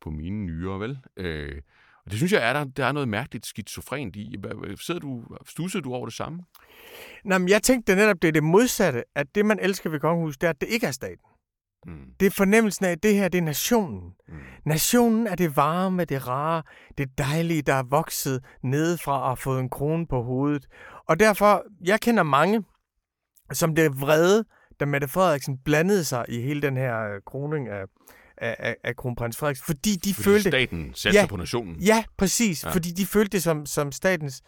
på mine nyere, vel? Øh, og det synes jeg, er der, der er noget mærkeligt skizofrent i. Sidder du, stussede du over det samme? Nå, men jeg tænkte netop, det er det modsatte, at det, man elsker ved kongehuset, det er, at det ikke er staten. Mm. Det er fornemmelsen af, at det her, det er nationen. Mm. Nationen er det varme, det rare, det dejlige, der er vokset nedefra og har fået en krone på hovedet. Og derfor, jeg kender mange, som det vrede, da Mette Frederiksen blandede sig i hele den her øh, kroning af, af, af, af kronprins Frederik, fordi de fordi følte... staten satte ja, på nationen. Ja, præcis. Ja. Fordi de følte det som, som statens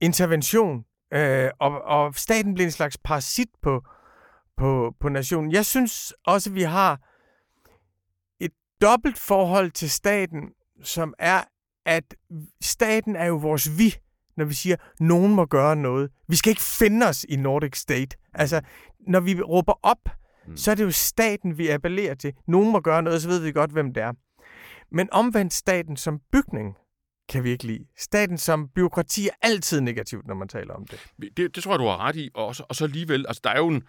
intervention, øh, og, og staten blev en slags parasit på, på, på nationen. Jeg synes også, at vi har et dobbelt forhold til staten, som er, at staten er jo vores vi når vi siger, at nogen må gøre noget. Vi skal ikke finde os i Nordic State. Altså, når vi råber op, mm. så er det jo staten, vi appellerer til. Nogen må gøre noget, så ved vi godt, hvem det er. Men omvendt staten som bygning kan vi ikke lide. Staten som byråkrati er altid negativt, når man taler om det. Det, det tror jeg, du har ret i. Og så, og så alligevel, altså der er jo en,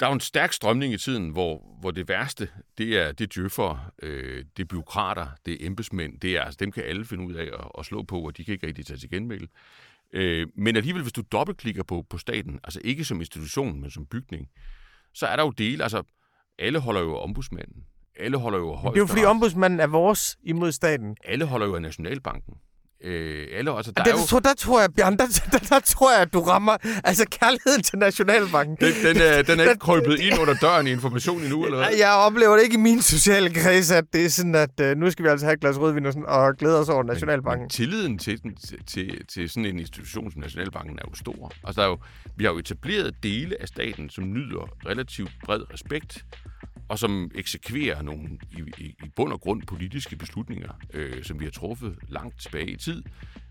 der er jo en stærk strømning i tiden, hvor, hvor det værste, det er det djøffer, øh, det er byråkrater, det er embedsmænd, det er, altså, dem kan alle finde ud af at, at slå på, og de kan ikke rigtig tage til genmæld. Øh, men alligevel, hvis du dobbeltklikker på, på staten, altså ikke som institution, men som bygning, så er der jo dele, altså alle holder jo ombudsmanden, alle holder jo højst. Det er jo fordi ombudsmanden er vores imod staten. Alle holder jo af Nationalbanken. Øh, eller, altså, der, der, er jo... tror, der tror jeg, Bjørn, der, der, der, tror jeg, at du rammer altså kærligheden til Nationalbanken. Den, den, er, den er ikke krøbet ind under døren i information endnu, eller hvad? Jeg oplever det ikke i min sociale kreds, at det er sådan, at uh, nu skal vi altså have et glas rødvin og, sådan, og glæde os over Nationalbanken. Men, men tilliden til, til, til, til sådan en institution som Nationalbanken er jo stor. Altså, der er jo, vi har jo etableret dele af staten, som nyder relativt bred respekt, og som eksekverer nogle i, i, i bund og grund politiske beslutninger, øh, som vi har truffet langt tilbage i tid,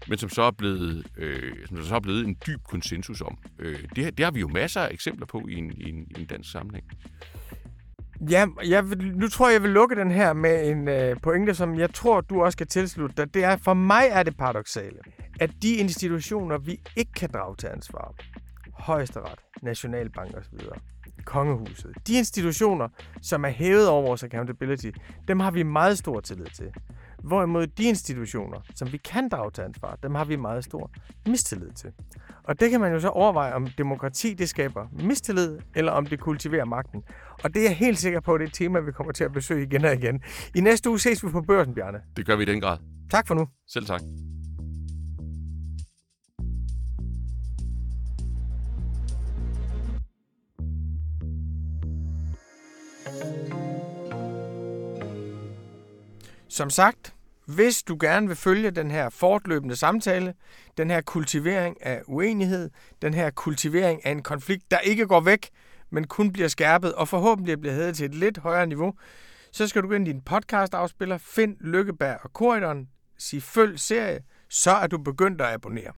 men som så er blevet, øh, som der så er blevet en dyb konsensus om. Øh, det, det har vi jo masser af eksempler på i en, i en, i en dansk sammenhæng. Ja, jeg vil, nu tror jeg, jeg vil lukke den her med en øh, pointe, som jeg tror, du også kan tilslutte dig. Det er, for mig er det paradoxale, at de institutioner, vi ikke kan drage til ansvar, højesteret, nationalbank osv., kongehuset. De institutioner, som er hævet over vores accountability, dem har vi meget stor tillid til. Hvorimod de institutioner, som vi kan drage til ansvar, dem har vi meget stor mistillid til. Og det kan man jo så overveje, om demokrati det skaber mistillid, eller om det kultiverer magten. Og det er jeg helt sikker på, at det er et tema, vi kommer til at besøge igen og igen. I næste uge ses vi på børsen, Bjarne. Det gør vi i den grad. Tak for nu. Selv tak. Som sagt, hvis du gerne vil følge den her fortløbende samtale, den her kultivering af uenighed, den her kultivering af en konflikt, der ikke går væk, men kun bliver skærpet og forhåbentlig bliver hævet til et lidt højere niveau, så skal du gå ind i din podcast-afspiller, find Lykkeberg og Korridoren, sig følg serie, så er du begyndt at abonnere.